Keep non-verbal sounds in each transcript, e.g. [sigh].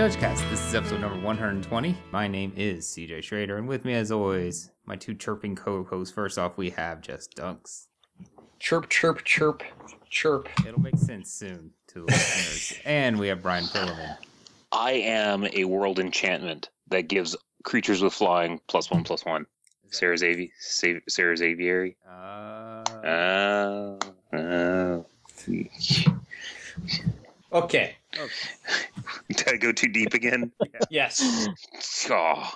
JudgeCast. This is episode number 120. My name is CJ Schrader, and with me, as always, my two chirping co-hosts. First off, we have Jess Dunks. Chirp, chirp, chirp, chirp. It'll make sense soon to listeners. [laughs] And we have Brian Pillerman. I am a world enchantment that gives creatures with flying plus one plus one. Sarah's avi- Sa- Serra's aviary. Uh, Oh, oh. Okay. [laughs] Did I go too deep again? [laughs] Yes. Oh,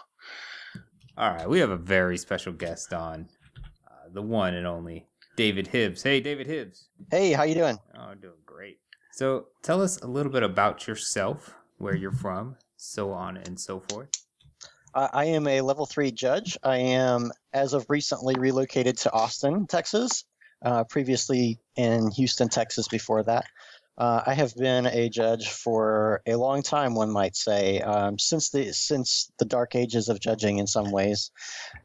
all right, we have a very special guest on, uh, the one and only David Hibbs. Hey, David Hibbs. Hey, how you doing? Oh, doing great. So, tell us a little bit about yourself, where you're from, so on and so forth. Uh, I am a level three judge. I am, as of recently, relocated to Austin, Texas. Uh, previously in Houston, Texas. Before that, uh, I have been a judge for a long time. One might say, um, since the since the dark ages of judging, in some ways,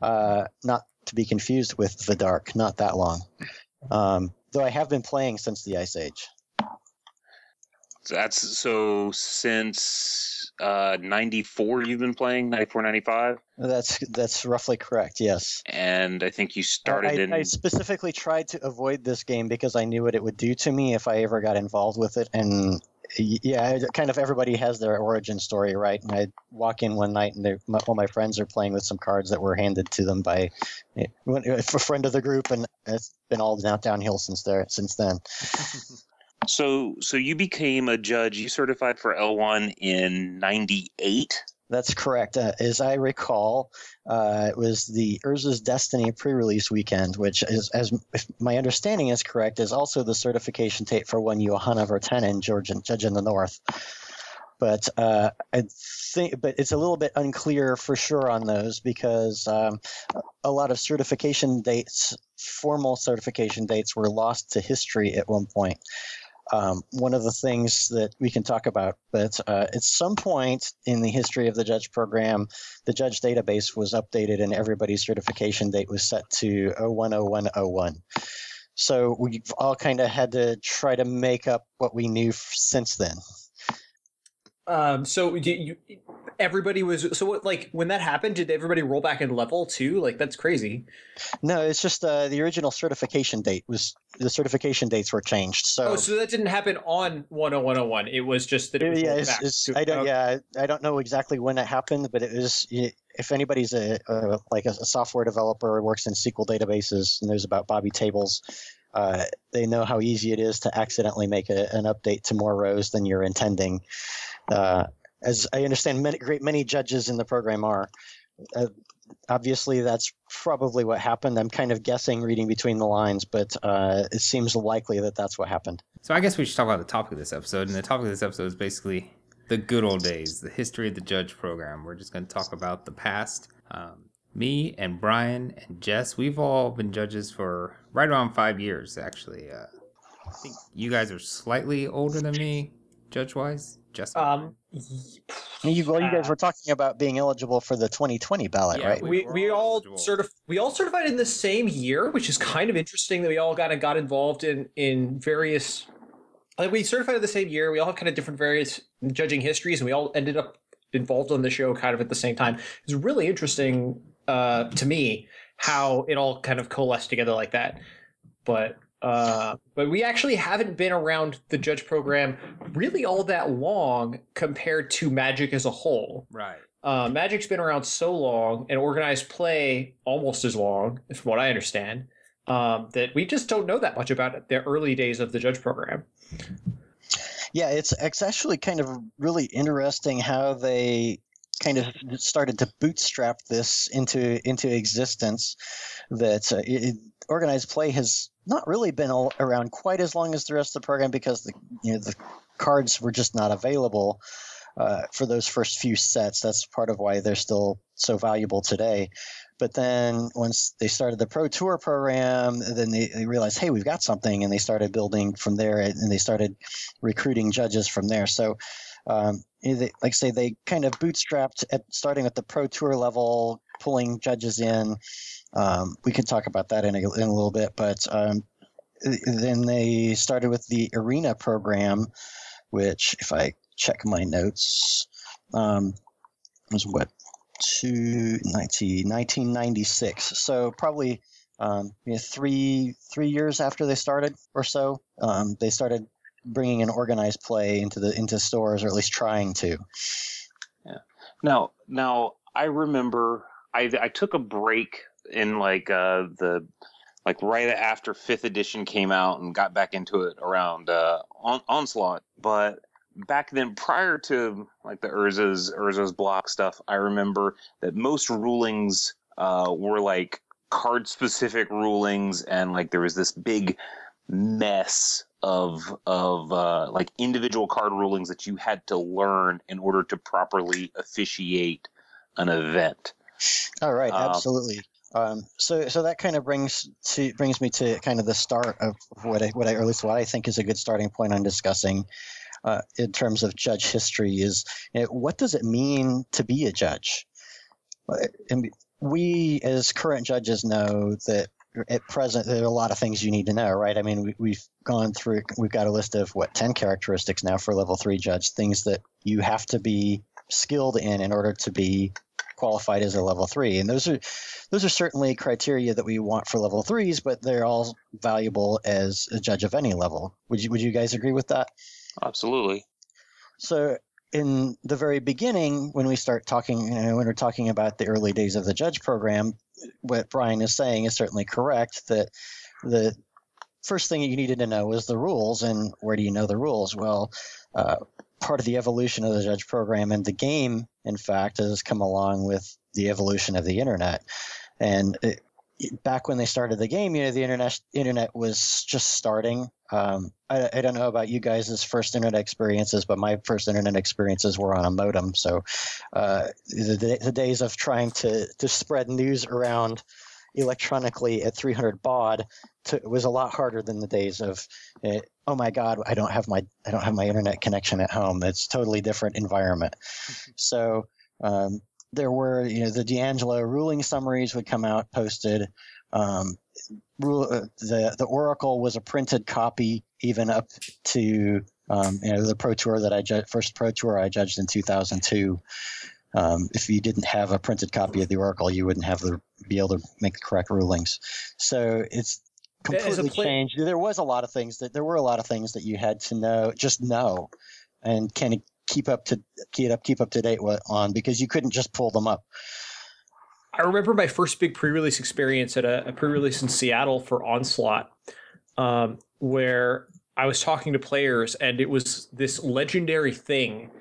uh, not to be confused with the dark. Not that long, um, though I have been playing since the Ice Age. So that's so since uh, 94 you've been playing 94 95 That's that's roughly correct. Yes. and I think you started I, in I specifically tried to avoid this game because I knew what it would do to me if I ever got involved with it. And yeah, kind of everybody has their origin story, right? And I walk in one night and my, all my friends are playing with some cards that were handed to them by eh, a friend of the group, and it's been all down, downhill since there since then. [laughs] so so you became a judge you certified for L1 in 98 That's correct. Uh, as I recall, uh, it was the Urza's Destiny pre-release weekend, which is, as my understanding is correct, is also the certification tape for one Johanna Virtanen, George and Judge in the North. But uh, I think, but it's a little bit unclear for sure on those because um, a lot of certification dates, formal certification dates, were lost to history at one point. Um, one of the things that we can talk about, but uh, at some point in the history of the judge program, the judge database was updated and everybody's certification date was set to 010101. So we've all kind of had to try to make up what we knew since then. Um. So you, everybody was so what, like when that happened, did everybody roll back in level too? Like that's crazy. No, it's just uh, the original certification date was the certification dates were changed. So, Oh, so that didn't happen on 10101. It was just that it was yeah, it's, back. it's, I don't. Yeah, I don't know exactly when it happened, but it was. If anybody's a, a like a, a software developer or works in SQL databases and knows about Bobby tables, uh, they know how easy it is to accidentally make a, an update to more rows than you're intending. Uh, as I understand, many great many judges in the program are. Uh, obviously, that's probably what happened. I'm kind of guessing, reading between the lines, but uh, it seems likely that that's what happened. So I guess we should talk about the topic of this episode. And the topic of this episode is basically the good old days, the history of the judge program. We're just going to talk about the past. Um, me and Brian and Jess, we've all been judges for right around five years, actually. Uh, I think you guys are slightly older than me, judge wise. Jess, Um. Y- You, well, you guys were talking about being eligible for the 2020 ballot, Yeah, right? we- we we're all all eligible. certif- we all certified in the same year, which is kind of interesting that we all kind of got involved in in various. Like we certified in the same year. We all have kind of different various judging histories, and we all ended up involved on the show kind of at the same time. It's really interesting uh, to me how it all kind of coalesced together like that. But uh, but we actually haven't been around the judge program really all that long compared to Magic as a whole. right. Uh, Magic's been around so long and organized play almost as long, from what I understand, um, that we just don't know that much about the early days of the judge program. Yeah, it's it's actually kind of really interesting how they kind of started to bootstrap this into into existence. That uh, it, organized play has not really been around quite as long as the rest of the program because the you know the cards were just not available uh, for those first few sets. That's part of why they're still so valuable today. But then once they started the Pro Tour program, then they, they realized, hey, we've got something, and they started building from there, and they started recruiting judges from there. So, um, like I say, they kind of bootstrapped at starting at the Pro Tour level, pulling judges in. Um, we can talk about that in a, in a little bit, but um, then they started with the Arena program, which, if I check my notes, um, was what to 19, 1996. So probably um, you know, three three years after they started or so, um, they started bringing an organized play into the into stores, or at least trying to. Yeah. Now, now I remember I I took a break in like uh, the like right after fifth edition came out and got back into it around uh, on, onslaught, but back then prior to like the Urza's Urza's block stuff, I remember that most rulings uh, were like card specific rulings and like there was this big mess of of uh, like individual card rulings that you had to learn in order to properly officiate an event. All right, Um, absolutely. Um, so, so that kind of brings to brings me to kind of the start of what I what I or at least what I think is a good starting point on discussing uh, in terms of judge history is you know, what does it mean to be a judge? Uh, And we, as current judges, know that at present there are a lot of things you need to know, right? I mean, we, we've gone through, we've got a list of what ten characteristics now for level three judge, things that you have to be skilled in in order to be qualified as a level three, and those are those are certainly criteria that we want for level threes, but they're all valuable as a judge of any level. Would you would you guys agree with that? Absolutely. So in the very beginning, when we start talking, you know, when we're talking about the early days of the judge program, what Brian is saying is certainly correct. That the first thing you needed to know was the rules, and where do you know the rules? Well, uh, part of the evolution of the judge program and the game, in fact, has come along with the evolution of the internet. And it, back when they started the game, you know, the internet internet was just starting. Um, I, I don't know about you guys' first internet experiences, but my first internet experiences were on a modem. So uh, the, the, the days of trying to, to spread news around electronically at 300 baud to, was a lot harder than the days of uh, oh my god i don't have my i don't have my internet connection at home. It's totally different environment. So um, there were you know the d'angelo ruling summaries would come out posted. Um, rule, uh, the the oracle was a printed copy even up to um, you know the pro tour that i ju- first pro tour i judged in 2002 um, if you didn't have a printed copy of the oracle you wouldn't have the be able to make the correct rulings. So it's completely play- changed. There was a lot of things that there were a lot of things that you had to know just know and kind of keep up to keep up keep up to date on because you couldn't just pull them up. I remember my first big pre-release experience at a, a pre-release in Seattle for Onslaught, um, where I was talking to players, and it was this legendary thing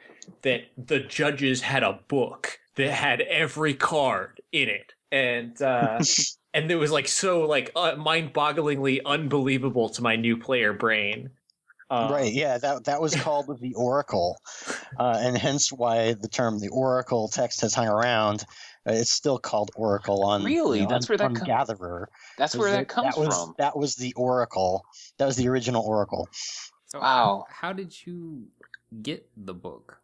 that the judges had a book that had every card in it, and uh, [laughs] and it was like so like uh, mind-bogglingly unbelievable to my new player brain. Uh, right yeah that that was called the [laughs] oracle uh, and hence why the term the oracle text has hung around Uh, it's still called oracle on Really? you know, That's on- where that on com- gatherer That's where that- that comes was, from. that was the oracle that was the original oracle So Wow. How did you get the book?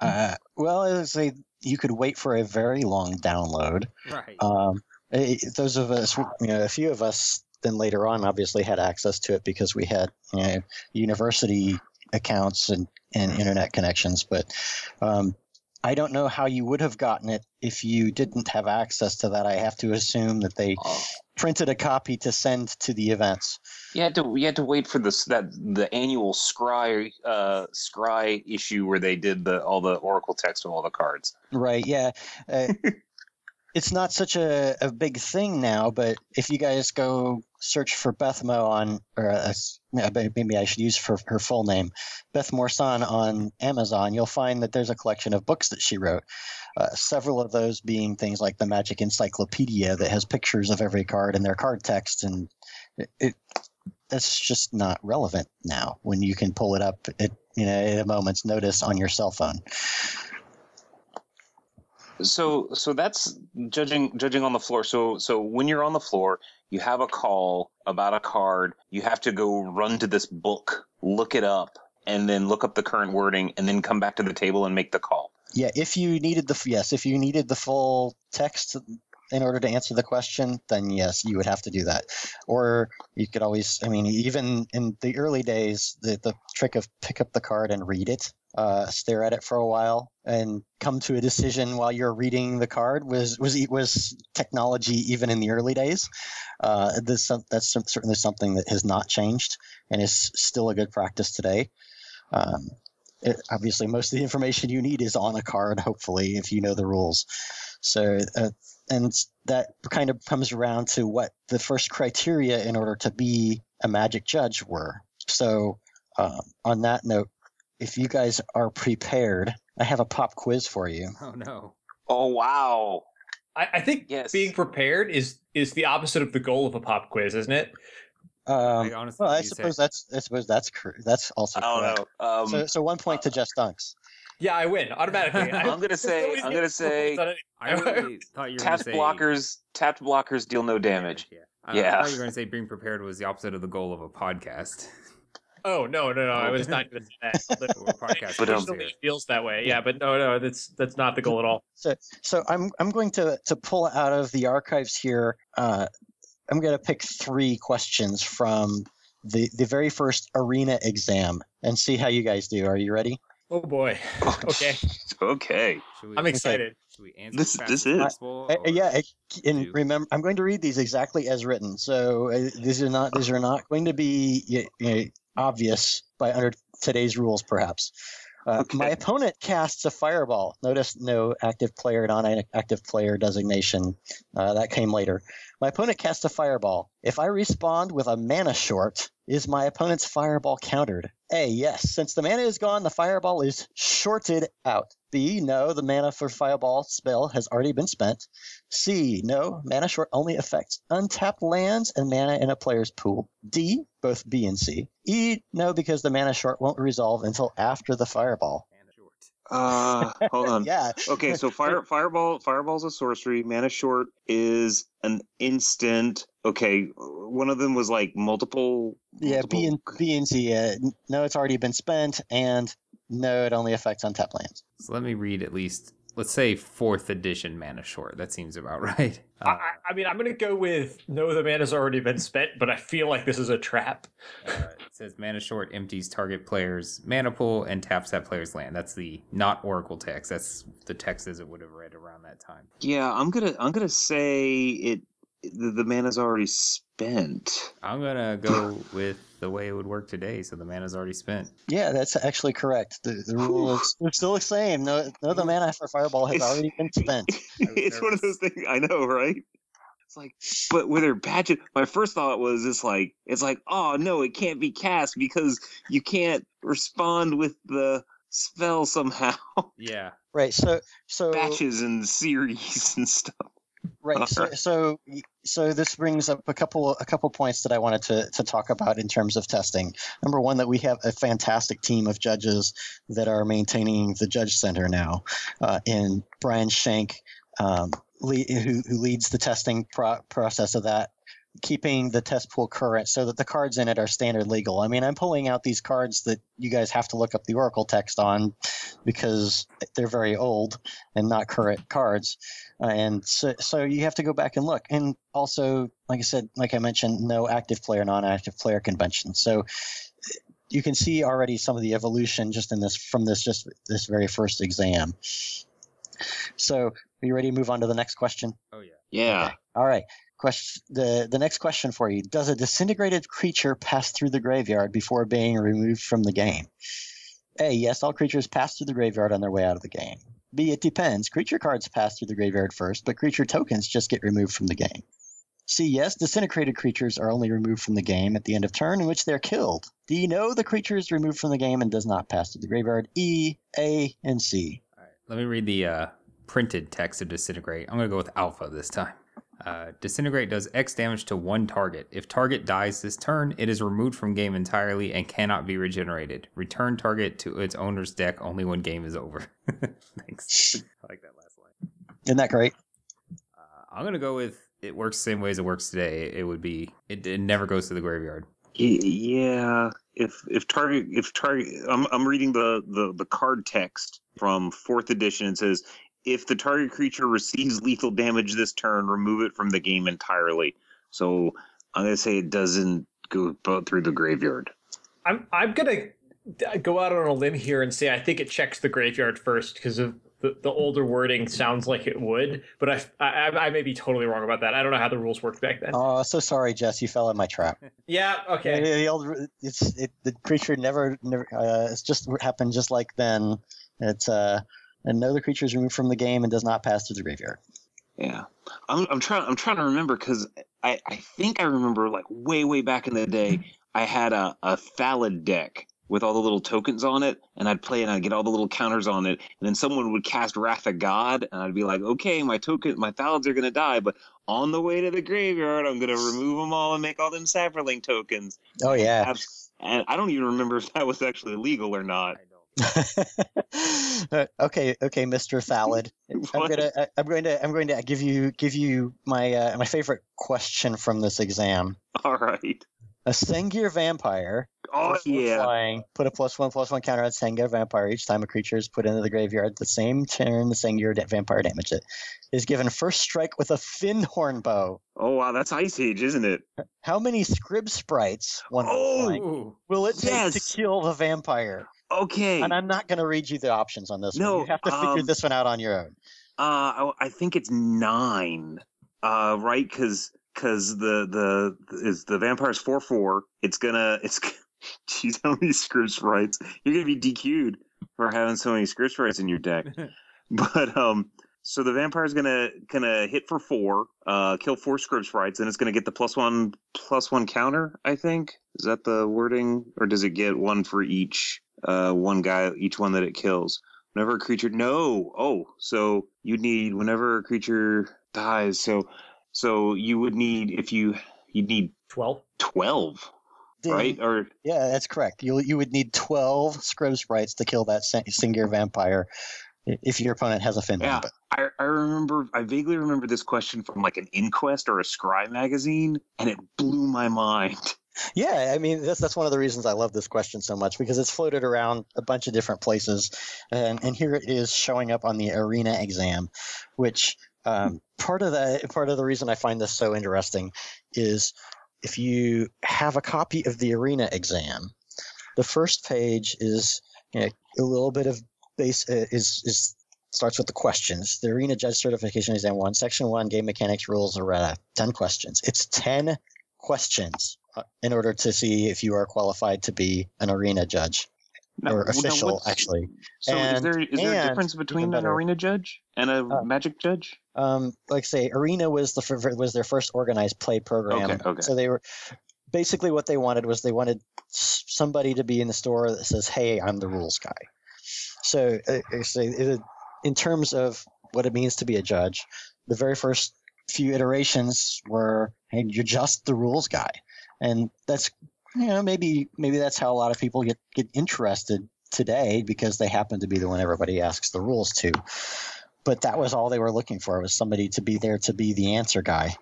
Uh, well it was a you could wait for a very long download Right. Um, it, those of us, you know, a few of us, then later on, obviously had access to it because we had you know, university accounts and, and internet connections. But um, I don't know how you would have gotten it if you didn't have access to that. I have to assume that they Oh. printed a copy to send to the events. You had to you had to wait for this that the annual Scrye uh Scrye issue where they did the all the oracle text of all the cards. Right. Yeah. Uh, [laughs] it's not such a, a big thing now, but if you guys go search for Beth Mo on, or uh, maybe I should use for her full name, Beth Moursund on Amazon, you'll find that there's a collection of books that she wrote. Uh, several of those being things like the Magic Encyclopedia that has pictures of every card and their card text, and it, it that's just not relevant now when you can pull it up at you know at a moment's notice on your cell phone. So so that's judging judging on the floor. So so when you're on the floor, you have a call about a card, you have to go run to this book, look it up, and then look up the current wording and then come back to the table and make the call. Yeah, if you needed the yes, if you needed the full text in order to answer the question, then yes, you would have to do that. Or you could always, I mean, even in the early days, the the trick of pick up the card and read it uh, stare at it for a while, and come to a decision while you're reading the card was was was technology even in the early days. Uh, this that's certainly something that has not changed and is still a good practice today. Um, it, obviously, most of the information you need is on a card. Hopefully, if you know the rules. So, uh, and that kind of comes around to what the first criteria in order to be a magic judge were. So, um, on that note, if you guys are prepared, I have a pop quiz for you. Oh no. Oh wow. I, I think Yes. being prepared is is the opposite of the goal of a pop quiz, isn't it? Um, Like, honestly, well, I you say- suppose that's I suppose that's cor- that's also I don't correct. know. Um, So, so one point to Jess Dunks. Yeah, I win automatically. [laughs] I, I'm gonna [laughs] say- I'm gonna say- [laughs] I really thought you were tapped say blockers. Tapped blockers deal no damage. Yeah. I, I Yeah. thought you were gonna say being prepared was the opposite of the goal of a podcast. Oh no, no, no! I was not going to say that. [laughs] We're podcast But, um, it feels that way. Yeah, but no, no, that's that's not the goal at all. So, so I'm I'm going to to pull out of the archives here. Uh, I'm going to pick three questions from the the very first arena exam and see how you guys do. Are you ready? Oh boy. [laughs] Okay, okay. We, I'm excited. Should we answer This- this is- possible, Uh, yeah, I- and do- remember, I'm going to read these exactly as written. So uh, these are not these are not going to be y- y- obvious by under today's rules, perhaps. Uh, My opponent casts a fireball. Notice no active player, non-active player designation. Uh, that came later. My opponent casts a fireball. If I respond with a mana short, is my opponent's fireball countered? A. Yes. Since the mana is gone, the fireball is shorted out. B. No, the mana for fireball spell has already been spent. C. No, mana short only affects untapped lands and mana in a player's pool. D. Both B and C. E. No, because the mana short won't resolve until after the fireball. And short. Uh, hold on. [laughs] Yeah. Okay, so fire [laughs] fireball fireball's a sorcery. Mana short is an instant. Okay, one of them was like multiple. Yeah, B and multiple- B and C. Uh, no, it's already been spent, and no, it only affects untapped lands. So let me read at least, let's say fourth edition mana short. That seems about [laughs] right. I, Uh, I- I mean, I'm going to go with no. The mana's already been spent, but I feel like this is a trap. uh, it says mana short empties target player's mana pool and taps that player's land. That's the not Oracle text. That's the text as it would have read around that time. Yeah, I'm gonna I'm gonna say it. The, the mana's already spent. I'm gonna go with the way it would work today. So the mana's already spent. Yeah, that's actually correct. The, the rule is it's still the same. No, no, the mana for fireball has It's- already been [laughs] spent. it's one of those things I know, right? It's like, but with her badges, my first thought was it's like, it's like, oh no, it can't be cast because you can't respond with the spell somehow. Yeah. Right. So, so Batches and series and stuff. Right. So, Okay. so, so this brings up a couple, a couple points that I wanted to, to talk about in terms of testing. Number one, that we have a fantastic team of judges that are maintaining the Judge Center now, uh, in Brian Shank, um, le- who, who leads the testing pro- process of that, keeping the test pool current so that the cards in it are standard legal. I mean, I'm pulling out these cards that you guys have to look up the Oracle text on because they're very old and not current cards. Uh, and so, so you have to go back and look. And also, like I said, like I mentioned, no active player, non-active player convention. So you can see already some of the evolution just in this from this just this very first exam. So, are you ready to move on to the next question? Oh yeah. Yeah. Okay. All right. Question the the next question for you: Does a disintegrated creature pass through the graveyard before being removed from the game? A. Yes, all creatures pass through the graveyard on their way out of the game. B. It depends. Creature cards pass through the graveyard first, but creature tokens just get removed from the game. C. Yes, disintegrated creatures are only removed from the game at the end of turn in which they're killed. D. No, the creature is removed from the game and does not pass through the graveyard. E, A, and C. All right. Let me read the uh, printed text of disintegrate. I'm gonna go with alpha this time. Uh, disintegrate does X damage to one target. If target dies this turn, it is removed from game entirely and cannot be regenerated. Return target to its owner's deck only when game is over. [laughs] Thanks. I like that last line. Isn't that great? Uh, I'm gonna go with it works the same way as it works today. It would be it, it never goes to the graveyard. Yeah. If if target if target I'm I'm reading the the the card text from fourth edition. It says if the target creature receives lethal damage this turn, remove it from the game entirely. So I'm gonna say it doesn't go bu- through the graveyard. I'm I'm gonna to go out on a limb here and say I think it checks the graveyard first because of the, the older wording sounds like it would, but I, I I may be totally wrong about that. I don't know how the rules worked back then. Oh, so sorry, Jess. You fell in my trap. [laughs] yeah. Okay. The, the old, it's it, the creature never, never. Uh, it's just happened just like then. It's uh, and no, the creature is removed from the game and does not pass through the graveyard. Yeah, I'm, I'm trying. I'm trying to remember because I, I think I remember like way way back in the day I had a a Thallid deck with all the little tokens on it, and I'd play and I'd get all the little counters on it, and then someone would cast Wrath of God, and I'd be like, okay, my token, my Thallids are gonna die, but on the way to the graveyard, I'm gonna remove them all and make all them Saproling tokens. Oh yeah. And I don't even remember if that was actually legal or not. [laughs] okay, okay, Mr. Thallid. [laughs] I'm gonna, I, I'm going to, I'm going to give you, give you my, uh, my favorite question from this exam. All right. A Sengir vampire. Oh yeah. Flying, put a plus one plus one counter on Sengir vampire each time a creature is put into the graveyard. The same turn the Sengir vampire damage it is given first strike with a Fyndhorn bow. Oh wow, that's Ice Age, isn't it? How many Scryb sprites one oh, will it take yes. to kill the vampire? Okay. And I'm not going to read you the options on this no, one. You have to figure um, this one out on your own. Uh, I think it's nine. Uh, right? Because because the the is the vampire's four four. It's gonna [laughs] it's. Jeez, how many Scryb sprites? You're gonna be DQ'd for having so many Scryb sprites in your deck. [laughs] but um, so the vampire's gonna gonna hit for four, uh, kill four Scrib sprites, and it's gonna get the plus one plus one counter. I think is that the wording, or does it get one for each? Uh, one guy each one that it kills. Whenever a creature no oh so you need whenever a creature dies so so you would need if you you'd need 12 12 right? Or yeah that's correct. You you would need 12 Scryb sprites to kill that Sengir vampire if your opponent has a fin yeah I, I remember i vaguely remember this question from like an inquest or a Scrye magazine and it blew my mind [laughs] Yeah, I mean that's that's one of the reasons I love this question so much because it's floated around a bunch of different places, and and here it is showing up on the arena exam, which um, part of the part of the reason I find this so interesting is if you have a copy of the arena exam, the first page is you know, a little bit of base uh, is is starts with the questions. The arena judge certification exam one, section one, game mechanics rules errata, ten questions. It's ten questions uh, in order to see if you are qualified to be an arena judge or official, actually. So and, is there is there a difference between an arena judge and a uh, magic judge? Um, like say, arena was the was their first organized play program. Okay, okay. So they were basically what they wanted was they wanted somebody to be in the store that says, "Hey, I'm the rules guy." So, uh, say, in terms of what it means to be a judge, the very first few iterations were, "Hey, you're just the rules guy." and that's you know maybe maybe that's how a lot of people get get interested today because they happen to be the one everybody asks the rules to. But that was all they were looking for was somebody to be there to be the answer guy.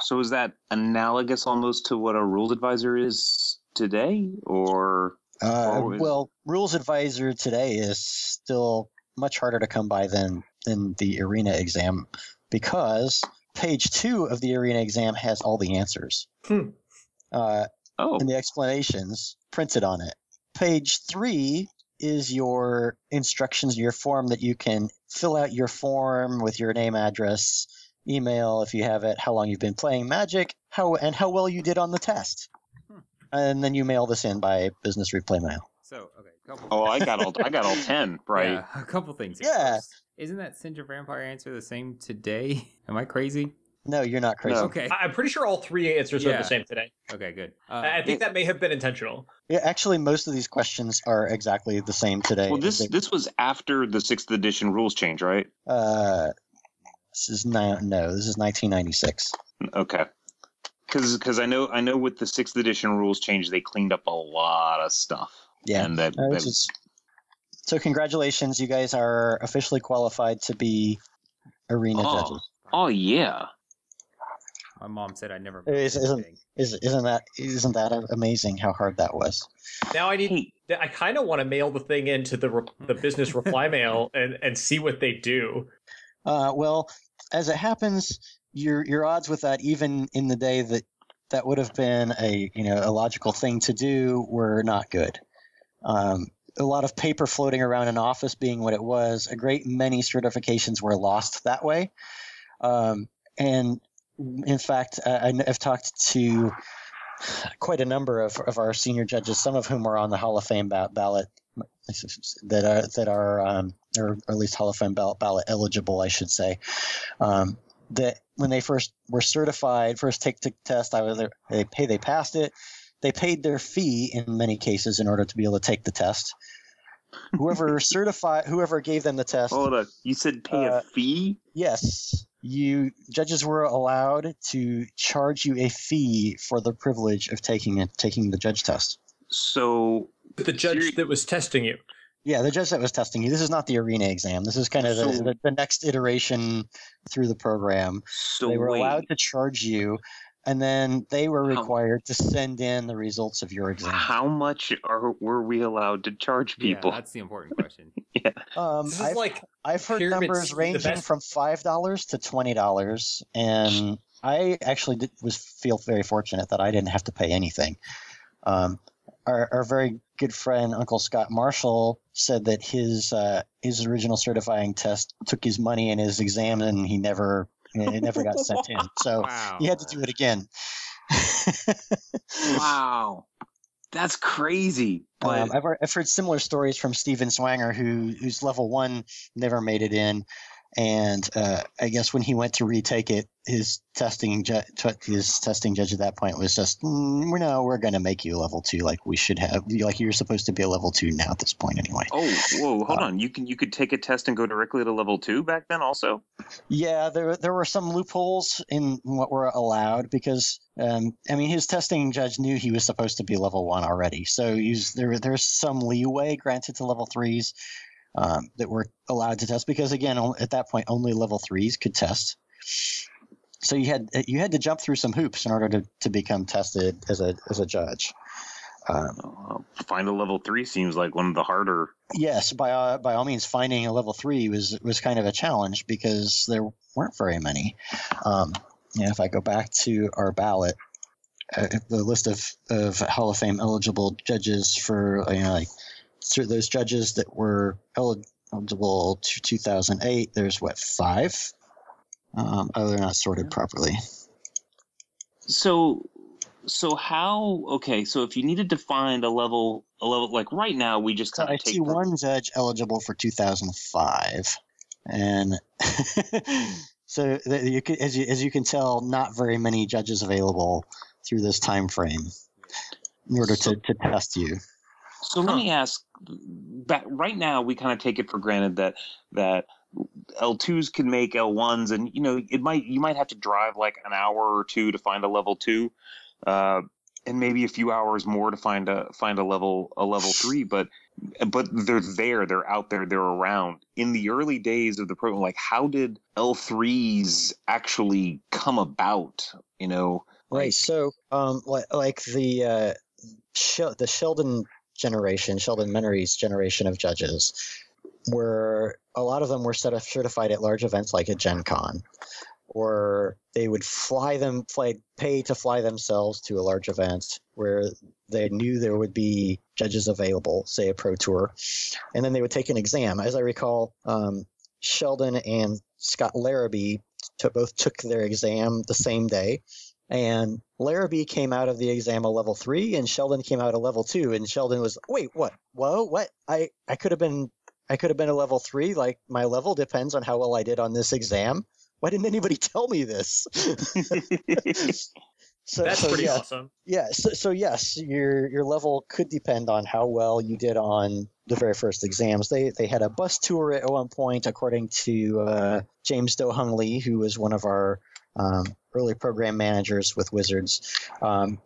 So is that analogous almost to what a rules advisor is today or, uh, or is... well rules advisor today is still much harder to come by than than the arena exam because page two of the arena exam has all the answers hmm uh, oh. and the explanations printed on it. Page three is your instructions, your form that you can fill out your form with your name, address, email if you have it, how long you've been playing Magic, how and how well you did on the test, hmm. and then you mail this in by business replay mail. So okay, oh, I got [laughs] all I got all ten right. Yeah, a couple things. Yeah. First, isn't that Sengir Vampire answer the same today? [laughs] Am I crazy? No, you're not crazy. No. Okay. I'm pretty sure all three answers yeah. are the same today. Okay, good. Uh, I think it, that may have been intentional. Yeah, actually, most of these questions are exactly the same today. Well, this this was after the sixth edition rules change, right? Uh, this is no, no, this is 1996. Okay, because because I know I know with the sixth edition rules change, they cleaned up a lot of stuff. Yeah, and that, uh, that... Is, so congratulations, you guys are officially qualified to be arena oh. judges. Oh yeah. My mom said I never. Is, isn't is, isn't that isn't that amazing? How hard that was. Now I need. I kind of want to mail the thing into the re, the business reply [laughs] mail and and see what they do. Uh, well, as it happens, your your odds with that, even in the day that that would have been a you know a logical thing to do, were not good. Um, a lot of paper floating around an office being what it was. A great many certifications were lost that way. Um, and in fact, I've talked to quite a number of, of our senior judges, some of whom are on the Hall of Fame ba- ballot that are that are um, or at least Hall of Fame ballot, ballot eligible, I should say. Um, that when they first were certified, first take the test, I was they pay they passed it. They paid their fee in many cases in order to be able to take the test. Whoever [laughs] certified, whoever gave them the test. Hold on, you said pay Uh, a fee? Yes, you judges were allowed to charge you a fee for the privilege of taking it, taking the judge test. So The judge that was testing you. Yeah, the judge that was testing you. This is not the arena exam. This is kind of the, So- the, the next iteration through the program. so they were wait. allowed to charge you, and then they were How- required to send in the results of your exam. How much are were we allowed to charge people? Yeah, that's the important [laughs] question. yeah, Um, This is I've, like I've heard numbers ranging best- from five dollars to twenty dollars, and I actually did, was feel very fortunate that I didn't have to pay anything. Um, our, our very good friend Uncle Scott Marshall said that his uh, his original certifying test took his money and his exam, and he never it never got sent in. [laughs] So Wow. he had to do it again. [laughs] wow, that's crazy. But Um, I've, heard- I've heard similar stories from Steven Swanger, who who's level one never made it in, and uh, I guess when he went to retake it, his testing ju- his testing judge at that point was just, mm, "We're no, we're going to make you a level two, like we should have, like you're supposed to be a level two now at this point anyway." oh, whoa, hold Uh, on. You can you could take a test and go directly to level two back then. Also, Yeah, there there were some loopholes in what were allowed because um, I mean his testing judge knew he was supposed to be level one already, so he's, there there's some leeway granted to level threes um, that were allowed to test because again at that point only level threes could test. So you had you had to jump through some hoops in order to, to become tested as a as a judge. Um, uh, find a level three seems like one of the harder. yes, by uh, by all means, finding a level three was was kind of a challenge because there weren't very many. Um, you know, if I go back to our ballot, uh, the list of of Hall of Fame eligible judges for you know like so those judges that were eligible to 2008. There's what five? Um, oh, they're not sorted properly. So, so how? Okay, so if you needed to find a level, a level like right now, we just So kind I of take see one judge eligible for 2005, and [laughs] so you could, as you as you can tell, not very many judges available through this time frame in order So- to, to test you. So let me ask. Back right now, we kind of take it for granted that that L2s can make L1s, and you know it might you might have to drive like an hour or two to find a level two, uh, and maybe a few hours more to find a find a level a level [sighs] three. But but they're there, they're out there, they're around. In the early days of the program, like how did L3s actually come about? You know, Right. So, um, like, like the uh, Shel- the Sheldon generation, Sheldon Menery's generation of judges, were a lot of them were set up certified at large events like at Gen Con, or they would fly them, fly, pay to fly themselves to a large event where they knew there would be judges available, say a pro tour, and then they would take an exam. As I recall, um, Sheldon and Scott Larrabee t- both took their exam the same day and Larrabee came out of the exam a level three, and Sheldon came out a level two. And Sheldon was, wait, what? Whoa, what? I I could have been I could have been a level three. Like my level depends on how well I did on this exam. Why didn't anybody [laughs] tell me this? [laughs] so that's so, pretty yeah, awesome. yeah. So, so yes, your your level could depend on how well you did on the very first exams. They they had a bus tour at one point, according to uh, James Dohung Lee, who was one of our um, early program managers with Wizards, um,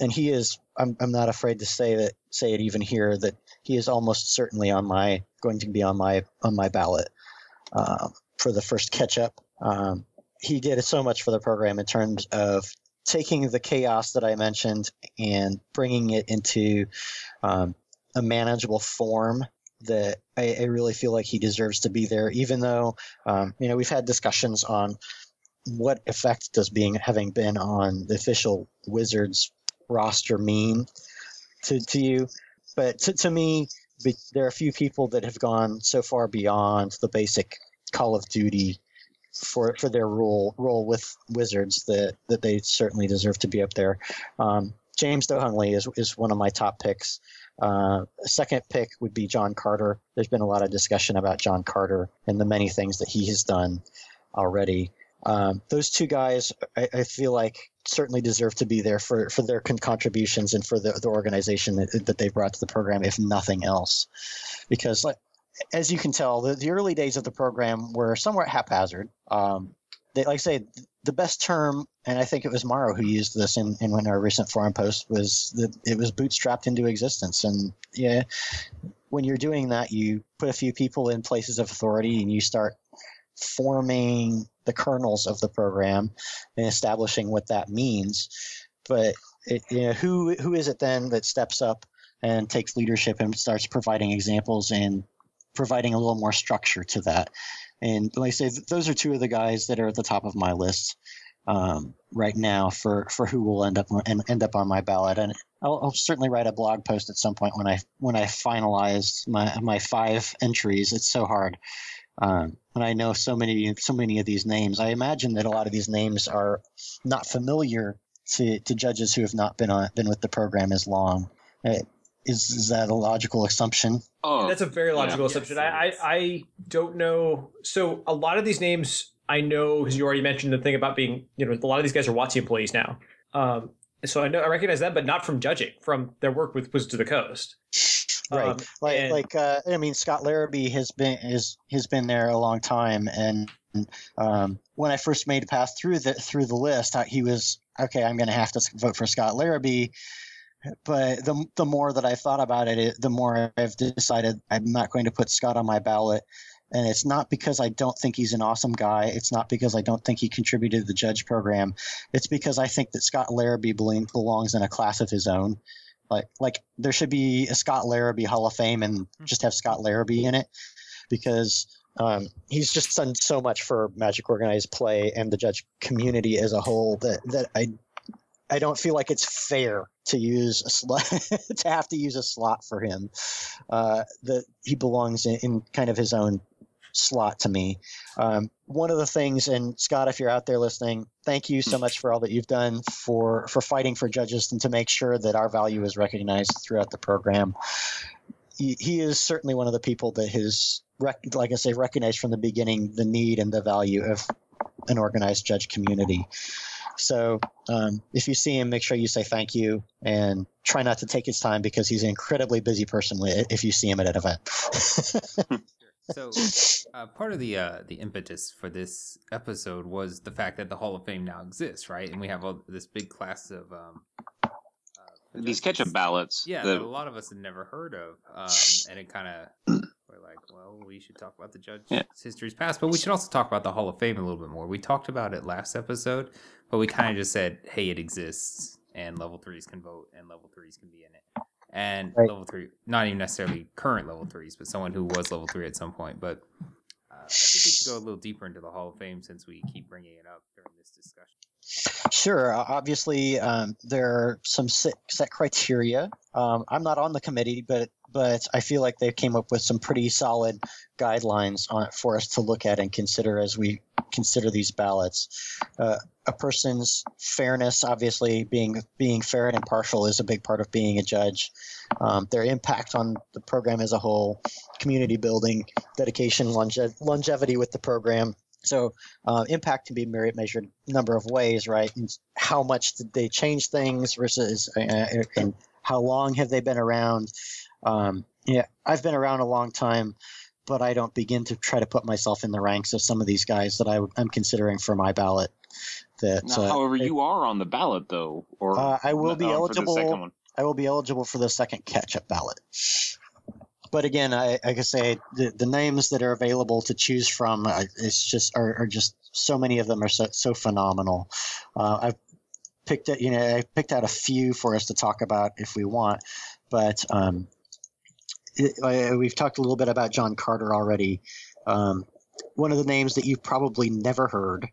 and he is. I'm I'm not afraid to say that say it even here that he is almost certainly on my going to be on my on my ballot um, for the first catch up. Um, he did so much for the program in terms of taking the chaos that I mentioned and bringing it into um, a manageable form that I, I really feel like he deserves to be there, even though, um, you know, we've had discussions on what effect does being having been on the official Wizards roster mean to, to you. but to, to me, be- there are a few people that have gone so far beyond the basic Call of Duty for for their role role with Wizards that that they certainly deserve to be up there. Um, James Dohunley is is one of my top picks. Uh, second pick would be John Carter. There's been a lot of discussion about John Carter and the many things that he has done already. Um, those two guys, I, I, feel like, certainly deserve to be there for, for their con- contributions and for the, the organization that, that they brought to the program, if nothing else. Because, like, as you can tell, the, the early days of the program were somewhat haphazard. Um, they, like I say, the best term, and I think it was Morrow who used this in, in one of our recent forum posts, was that it was bootstrapped into existence. And yeah, when you're doing that, you put a few people in places of authority and you start forming the kernels of the program and establishing what that means. But it, you know, who who is it then that steps up and takes leadership and starts providing examples and providing a little more structure to that? And like I say, those are two of the guys that are at the top of my list um, right now for, for who will end up end up on my ballot. And I'll, I'll, certainly write a blog post at some point when I when I finalize my my five entries. It's so hard. Um, and I know so many so many of these names. I imagine that a lot of these names are not familiar to, to judges who have not been on been with the program as long. Uh, is is that a logical assumption? Oh, that's a very logical yeah. assumption. Yes, I, I I don't know. So a lot of these names I know because you already mentioned the thing about being you know a lot of these guys are WotC employees now. Um, so I know I recognize that, but not from judging, from their work with Wizards of the Coast. Right, um, like and, like uh, I mean, Scott Larrabee has been is has been there a long time, and um, when I first made a pass through the through the list, he was okay. I'm going to have to vote for Scott Larrabee but the the more that I thought about it, it, the more I've decided I'm not going to put Scott on my ballot. And it's not because I don't think he's an awesome guy. It's not because I don't think he contributed to the judge program. It's because I think that Scott Larrabee belongs in a class of his own. Like like there should be a Scott Larrabee Hall of Fame and hmm. just have Scott Larrabee in it because um, he's just done so much for Magic Organized Play and the judge community as a whole that that I I don't feel like it's fair to use a slot [laughs] to have to use a slot for him. Uh, that he belongs in, in, kind of his own slot to me. Um, one of the things, and Scott, if you're out there listening, thank you so much for all that you've done for for fighting for judges and to make sure that our value is recognized throughout the program. He, he is certainly one of the people that has, rec- like I say, recognized from the beginning the need and the value of an organized judge community. So um, if you see him, make sure you say thank you and try not to take his time because he's an incredibly busy person if you see him at an event. [laughs] so [laughs] uh, part of the uh, the impetus for this episode was the fact that the Hall of Fame now exists, right? And we have all this big class of um, uh, these catch-up ballots. Yeah, that a lot of us had never heard of, um, and it kind of [clears throat] we're like, well, we should talk about the judge's yeah. history's past, but we should also talk about the Hall of Fame a little bit more. We talked about it last episode, but we kind of just said, hey, it exists, and level threes can vote, and level threes can be in it. And right. level three, not even necessarily current level threes, but someone who was level three at some point. But uh, I think we should go a little deeper into the Hall of Fame since we keep bringing it up during this discussion. Sure. Obviously, um, there are some set, set criteria. Um, I'm not on the committee, but but I feel like they came up with some pretty solid guidelines on for us to look at and consider as we consider these ballots. Uh, a person's fairness, obviously, being being fair and impartial, is a big part of being a judge. Um, their impact on the program as a whole, community building, dedication, longe- longevity with the program. So uh, impact can be measured a number of ways, right? And how much did they change things versus uh, and how long have they been around? Um, yeah, I've been around a long time, but I don't begin to try to put myself in the ranks of some of these guys that I, am considering for my ballot. That, now, uh, however, you are on the ballot though, or uh, I will be uh, eligible. I will be eligible for the second catch-up ballot. But again, I, I can say the, the names that are available to choose from, uh, it's just are, are just so many of them are so, so phenomenal. Uh, I've picked it, you know, I picked out a few for us to talk about if we want, but um, it, we've talked a little bit about John Carter already. Um, one of the names that you've probably never heard,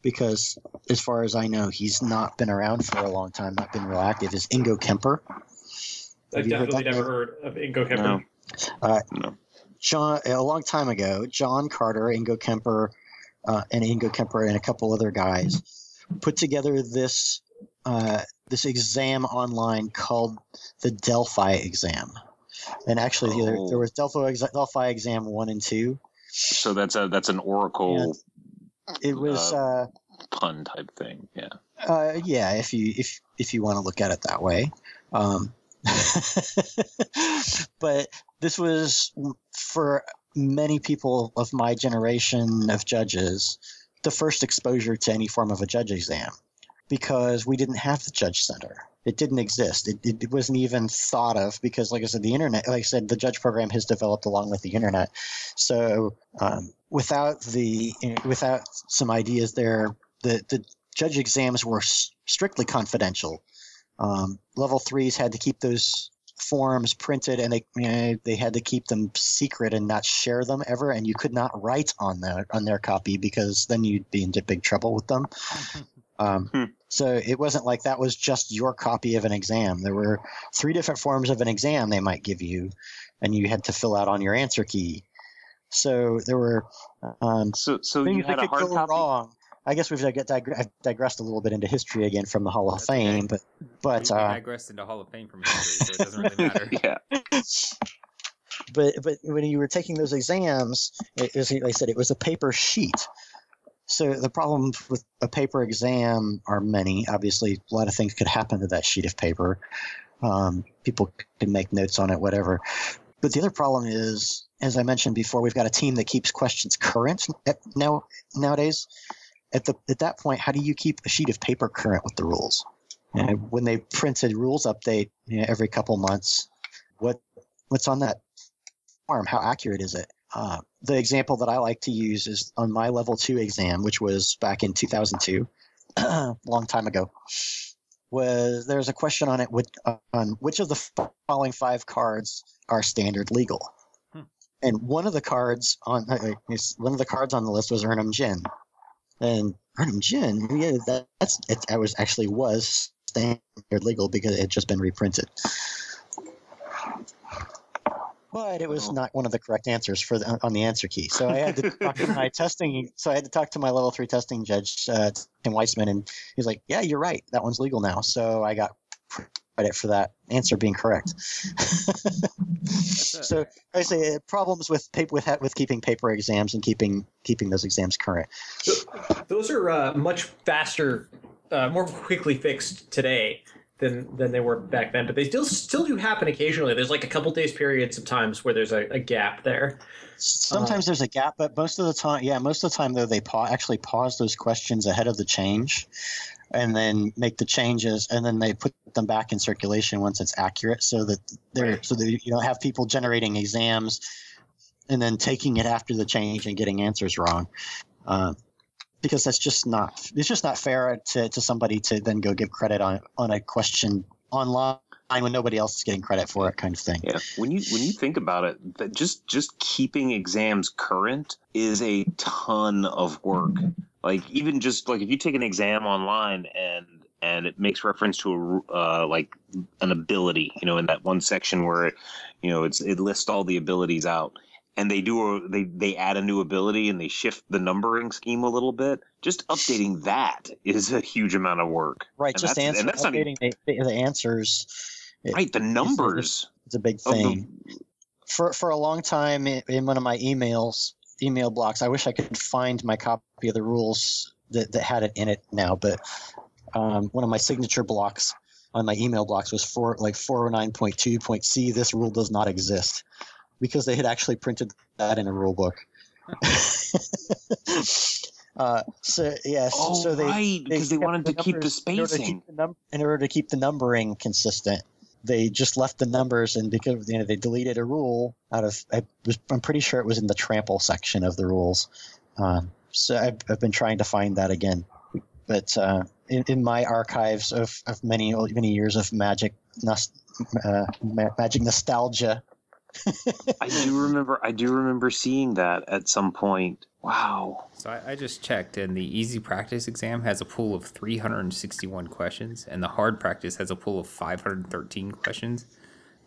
because as far as I know, he's not been around for a long time, not been real active, is Ingo Kemper. I've Have heard definitely never name? heard of Ingo Kemper. No. Uh, No. John, a long time ago, John Carter, Ingo Kemper, uh, and Ingo Kemper and a couple other guys put together this uh, this exam online called the Delphi exam. And actually, the other, Oh. there was Delphi, Delphi exam one and two. So that's a that's an Oracle It was, Uh, uh, pun type thing. Yeah. uh, yeah, if you if if you want to look at it that way. Um, [laughs] but this was for many people of my generation of judges the first exposure to any form of a judge exam because we didn't have the judge center. It didn't exist. It, it, wasn't even thought of because like i said the internet like i said the judge program has developed along with the internet. So um, without the without some ideas there the, the judge exams were strictly confidential. Um, level threes had to keep those forms printed and they you know, they had to keep them secret and not share them ever and you could not write on their on their copy because then you'd be into big trouble with them [laughs] um, Hmm. so it wasn't like that was just your copy of an exam there were three different forms of an exam they might give you and you had to fill out on your answer key so there were um, So so you things had that a could hard go copy. wrong I guess we've dig- dig- digressed a little bit into history again from the Hall of That's okay. Fame, but but we, we uh, digressed into Hall of Fame from history, so it doesn't really matter. [laughs] yeah. but but when you were taking those exams, it, as I said, it was a paper sheet. So the problems with a paper exam are many. Obviously, a lot of things could happen to that sheet of paper. Um, people can make notes on it, whatever. But the other problem is, as I mentioned before, we've got a team that keeps questions current now nowadays. At the at that point, how do you keep a sheet of paper current with the rules? You know, when they printed rules update you know, every couple months, what what's on that form? How accurate is it? Uh, the example that I like to use is on my level two exam, which was back in 2002, a [clears throat] long time ago. Was there's a question on it with, on which of the following five cards are standard legal? Hmm. And one of the cards on uh, uh, one of the cards on the list was Ernham Djinn, and Ernham Djinn, yeah, that, that's it. I was actually was standard legal because it had just been reprinted. But it was not one of the correct answers for the, on the answer key. So I had to [laughs] talk to my testing. So I had to talk to my level three testing judge, uh, Tim Weissman, and he's like, "Yeah, you're right. That one's legal now." So I got credit for that answer being correct. [laughs] So I say uh, problems with paper with with keeping paper exams and keeping keeping those exams current. Those are uh, much faster, uh, more quickly fixed today than than they were back then. But they still still do happen occasionally. There's like a couple days period sometimes where there's a, a gap there. Sometimes there's a gap, but most of the time, yeah, most of the time though they pa- actually pause those questions ahead of the change, and then make the changes, and then they put them back in circulation once it's accurate, so that they're Right. so that you don't have people generating exams, and then taking it after the change and getting answers wrong, uh, because that's just not it's just not fair to, to somebody to then go give credit on on a question online when nobody else is getting credit for it, kind of thing. Yeah, when you when you think about it, that just just keeping exams current is a ton of work. Like even just like if you take an exam online and and it makes reference to a uh, like an ability, you know, in that one section where you know it's it lists all the abilities out, and they do a, they they add a new ability and they shift the numbering scheme a little bit. Just updating that is a huge amount of work. Right, And just that's- answer, and that's not even- updating the, the. Right, the numbers It's a big of the thing. For for a long time in, in one of my emails, email blocks, I wish I could find my copy of the rules that, that had it in it now, but um, one of my signature blocks on my email blocks was for like 409.2.c. This rule does not exist because they had actually printed that in a rule book. [laughs] uh, so yes, Oh, so they right, because they kept wanted to keep the numbers- in order to spacing. keep the num- in order to keep the numbering consistent they just left the numbers and because you know they deleted a rule out of I was, i'm pretty sure it was in the trample section of the rules um, so I've, I've been trying to find that again but uh, in, in my archives of, of many many years of magic nos- uh, ma- magic nostalgia I do remember. I do remember seeing that at some point. Wow. So I, I just checked, and the easy practice exam has a pool of 361 questions, and the hard practice has a pool of 513 questions.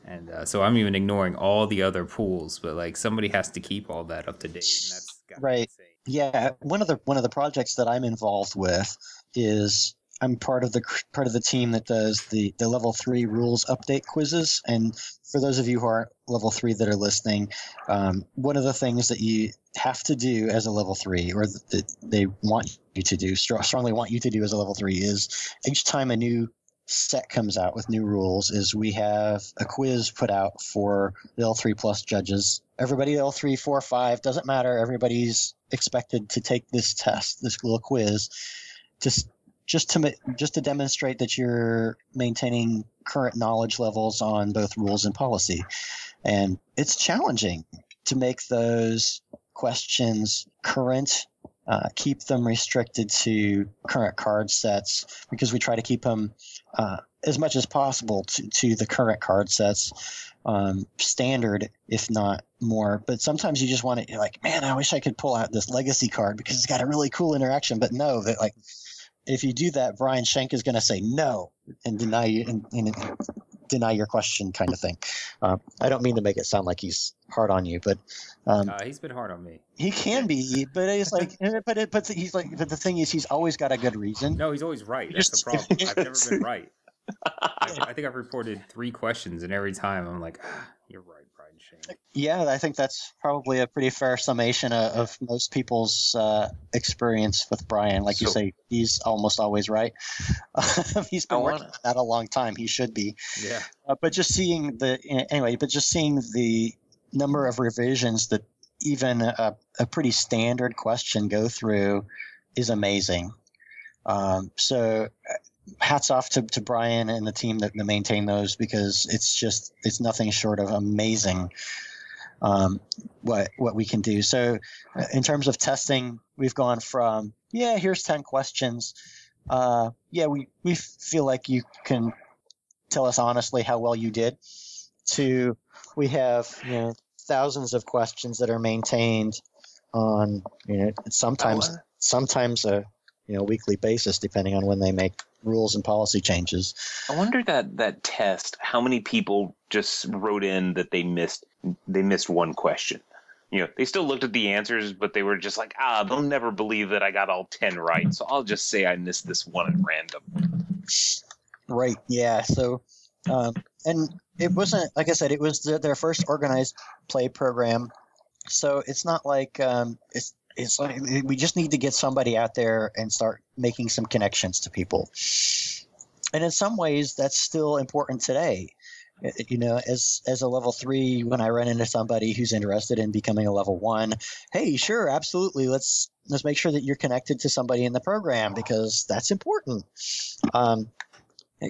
And uh, so I'm even ignoring all the other pools, but like somebody has to keep all that up to date. And that's gotta Right. insane. Yeah, one of the one of the projects that I'm involved with is I'm part of the part of the team that does the the level three rules update quizzes. And for those of you who are level three that are listening, um, one of the things that you have to do as a level three, or that they want you to do, strongly want you to do as a level three, is each time a new set comes out with new rules is we have a quiz put out for the L3 plus judges. Everybody L3, 4, 5, doesn't matter. Everybody's expected to take this test, this little quiz, just just to just to demonstrate that you're maintaining current knowledge levels on both rules and policy. And it's challenging to make those questions current uh, keep them restricted to current card sets because we try to keep them uh, as much as possible to, to the current card sets um, standard, if not more. But sometimes you just want to, you're like, man, I wish I could pull out this legacy card because it's got a really cool interaction. But no, that like, if you do that, Brian Schenk is going to say no and deny you and, and deny your question, kind of thing. Uh, I don't mean to make it sound like he's hard on you, but um, Uh, he's been hard on me. he can be. But it's like, [laughs] but it, but he's like, but the thing is, he's always got a good reason. No, he's always right. [laughs] That's the problem. I've never been [laughs] right. I, I think I've reported three questions, and every time I'm like, ah, "You're right, Brian Yeah, I think that's probably a pretty fair summation of, of most people's uh, experience with Brian. Like you say, he's almost always right. [laughs] he's been working wanna- on that a long time. He should be. Yeah, Uh, but just seeing the anyway, but just seeing the number of revisions that even a, a pretty standard question go through is amazing. Um, so hats off to, to Brian and the team that, that maintain those because it's just it's nothing short of amazing um, what what we can do. So uh, in terms of testing, we've gone from yeah, here's ten questions. Uh, yeah, we we feel like you can tell us honestly how well you did to we have you know thousands of questions that are maintained on you know sometimes sometimes a you know weekly basis depending on when they make rules and policy changes I wonder that that test, how many people just wrote in that they missed they missed one question. You know, they still looked at the answers, but they were just like, ah, they'll never believe that I got all ten right. So I'll just say I missed this one at random. right yeah so um, and it wasn't like i said it was their, their first organized play program so it's not like um, it's it's like we just need to get somebody out there and start making some connections to people. And in some ways that's still important today. Uh, you know as as a level three when i run into somebody who's interested in becoming a level one hey sure absolutely let's let's make sure that you're connected to somebody in the program because that's important. Um,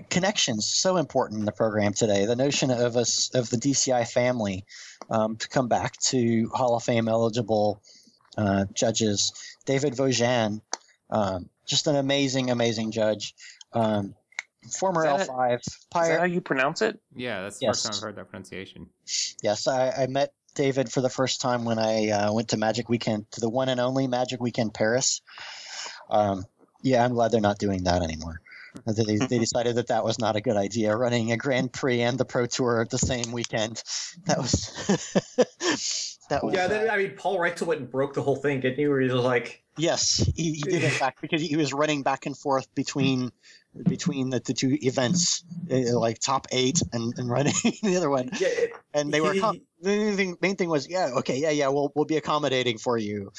connections so important in the program today. The notion of us of the dci family um, to come back to hall of fame eligible uh, judges david Vogin um, just an amazing amazing judge um, former Is that- l5 Is that pirate how you pronounce it? yeah. That's the Yes. first time I've heard that pronunciation. Yes, I, I met David for the first time when I uh, went to Magic Weekend, to the one and only Magic Weekend Paris. Um, yeah, I'm glad they're not doing that anymore. They, they decided that that was not a good idea, running a Grand Prix and the Pro Tour at the same weekend. That was [laughs] that was Yeah, uh, then I mean, Paul Reichel went and broke the whole thing, didn't he? Where he was like, yes, he, he did in fact because he was running back and forth between between the, the two events, uh, like top eight and, and running [laughs] the other one. yeah, and they were He- the main thing, main thing was yeah okay yeah yeah we'll we'll be accommodating for you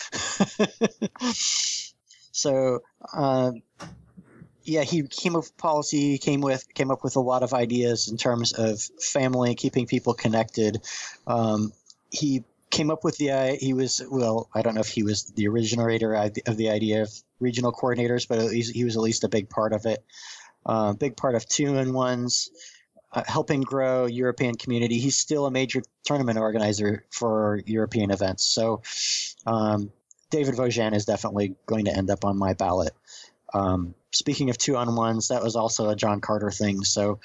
[laughs] so um, yeah he came up with policy came with came up with a lot of ideas in terms of family keeping people connected um, he came up with the he was well i don't know if he was the originator of the- idea of regional coordinators but he was at least a big part of it uh, big part of two and ones uh, helping grow European community. He's still a major tournament organizer for European events. So um, David Vogin is definitely going to end up on my ballot. Um, speaking of two on ones, that was also a John Carter thing. So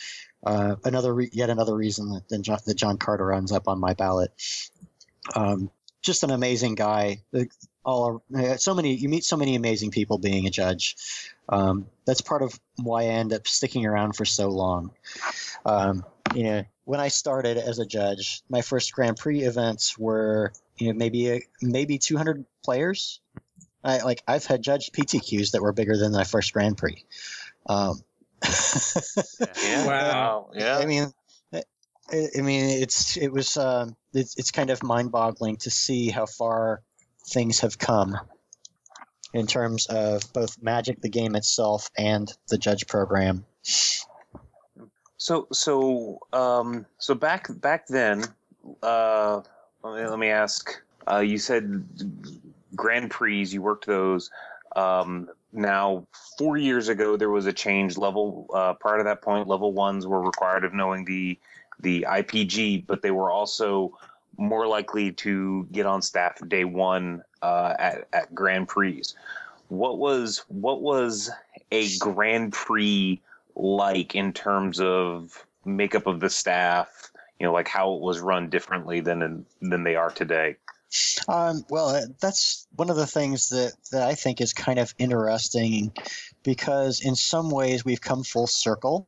uh, another re- yet another reason that, that, John, that John Carter ends up on my ballot. Um, just an amazing guy. All uh, so many you meet so many amazing people being a judge. Um, that's part of why I end up sticking around for so long. Um, you know, when I started as a judge, my first Grand Prix events were you know maybe a, maybe 200 players. I like I've had judged PTQs that were bigger than my first Grand Prix. Um, Yeah. Wow. Yeah. I mean, I, I mean, it's it was um, it's it's kind of mind-boggling to see how far things have come in terms of both Magic, the game itself, and the judge program. So so um so back back then, uh, let me, let me ask. Uh, you said Grand Prix. You worked those. Um, now, four years ago, there was a change. Level uh, prior to that point, level ones were required of knowing the the IPG, but they were also more likely to get on staff day one uh, at at Grand Prix. What was what was a Grand Prix like in terms of makeup of the staff? You know, like how it was run differently than than they are today. Um, well, uh, that's one of the things that, that I think is kind of interesting because in some ways we've come full circle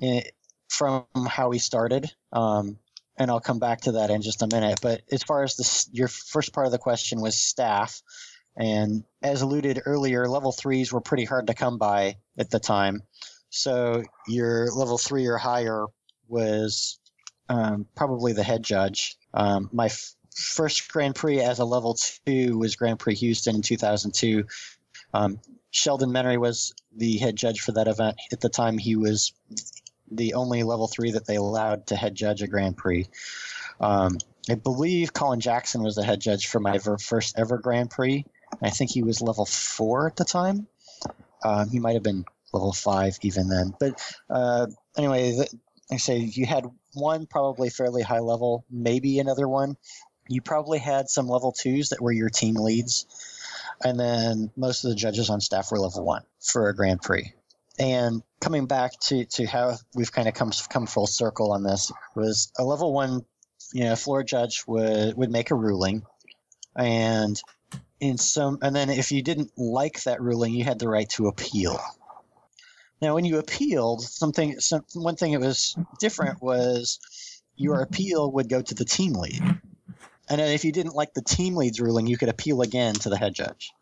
eh, from how we started. Um, and I'll come back to that in just a minute. But as far as this, your first part of the question was staff. And as alluded earlier, level threes were pretty hard to come by at the time. So your level three or higher was um, probably the head judge. Um, my first Grand Prix as a level two was Grand Prix Houston in 2002. Um, Sheldon Menery was the head judge for that event. At the time, he was the only level three that they allowed to head judge a Grand Prix. Um, I believe Collin Jackson was the head judge for my first ever Grand Prix. I think he was level four at the time. Um, he might have been level five even then. But uh, anyway, the, I say you had one probably fairly high level, maybe another one. You probably had some level twos that were your team leads, and then most of the judges on staff were level one for a Grand Prix. And coming back to, to how we've kind of come come full circle on this was a level one, you know, floor judge would would make a ruling, and in some and then if you didn't like that ruling, you had the right to appeal. Now, when you appealed, something some, one thing that was different was your appeal would go to the team lead, and then if you didn't like the team lead's ruling, you could appeal again to the head judge.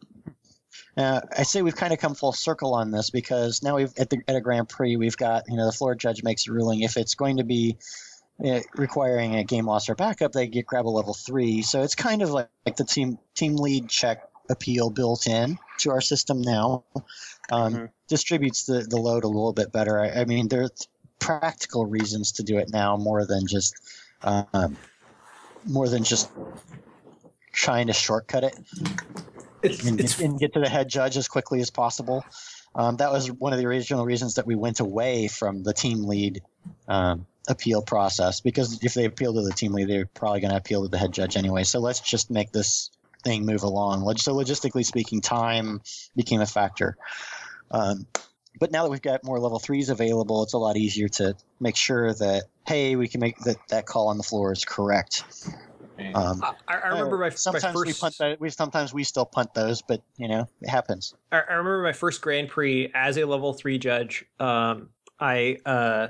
Now, I say we've kind of come full circle on this because now we've at the at a Grand Prix we've got you know the floor judge makes a ruling if it's going to be uh, requiring a game loss or backup they get grab a level three so it's kind of like, like the team team lead check appeal built in to our system now um, Mhm. distributes the, the load a little bit better I, I mean are practical reasons to do it now more than just um, more than just trying to shortcut it It's, and, it's get, and get to the head judge as quickly as possible. Um, that was one of the original reasons that we went away from the team lead um, appeal process because if they appeal to the team lead, they're probably going to appeal to the head judge anyway. So let's just make this thing move along. So logistically speaking, time became a factor. Um, but now that we've got more level threes available, it's a lot easier to make sure that hey, we can make that that call on the floor is correct. Um, I, I remember my, my sometimes we first punt that. We sometimes we still punt those, but you know it happens. I, I remember my first Grand Prix as a level three judge. Um, I uh,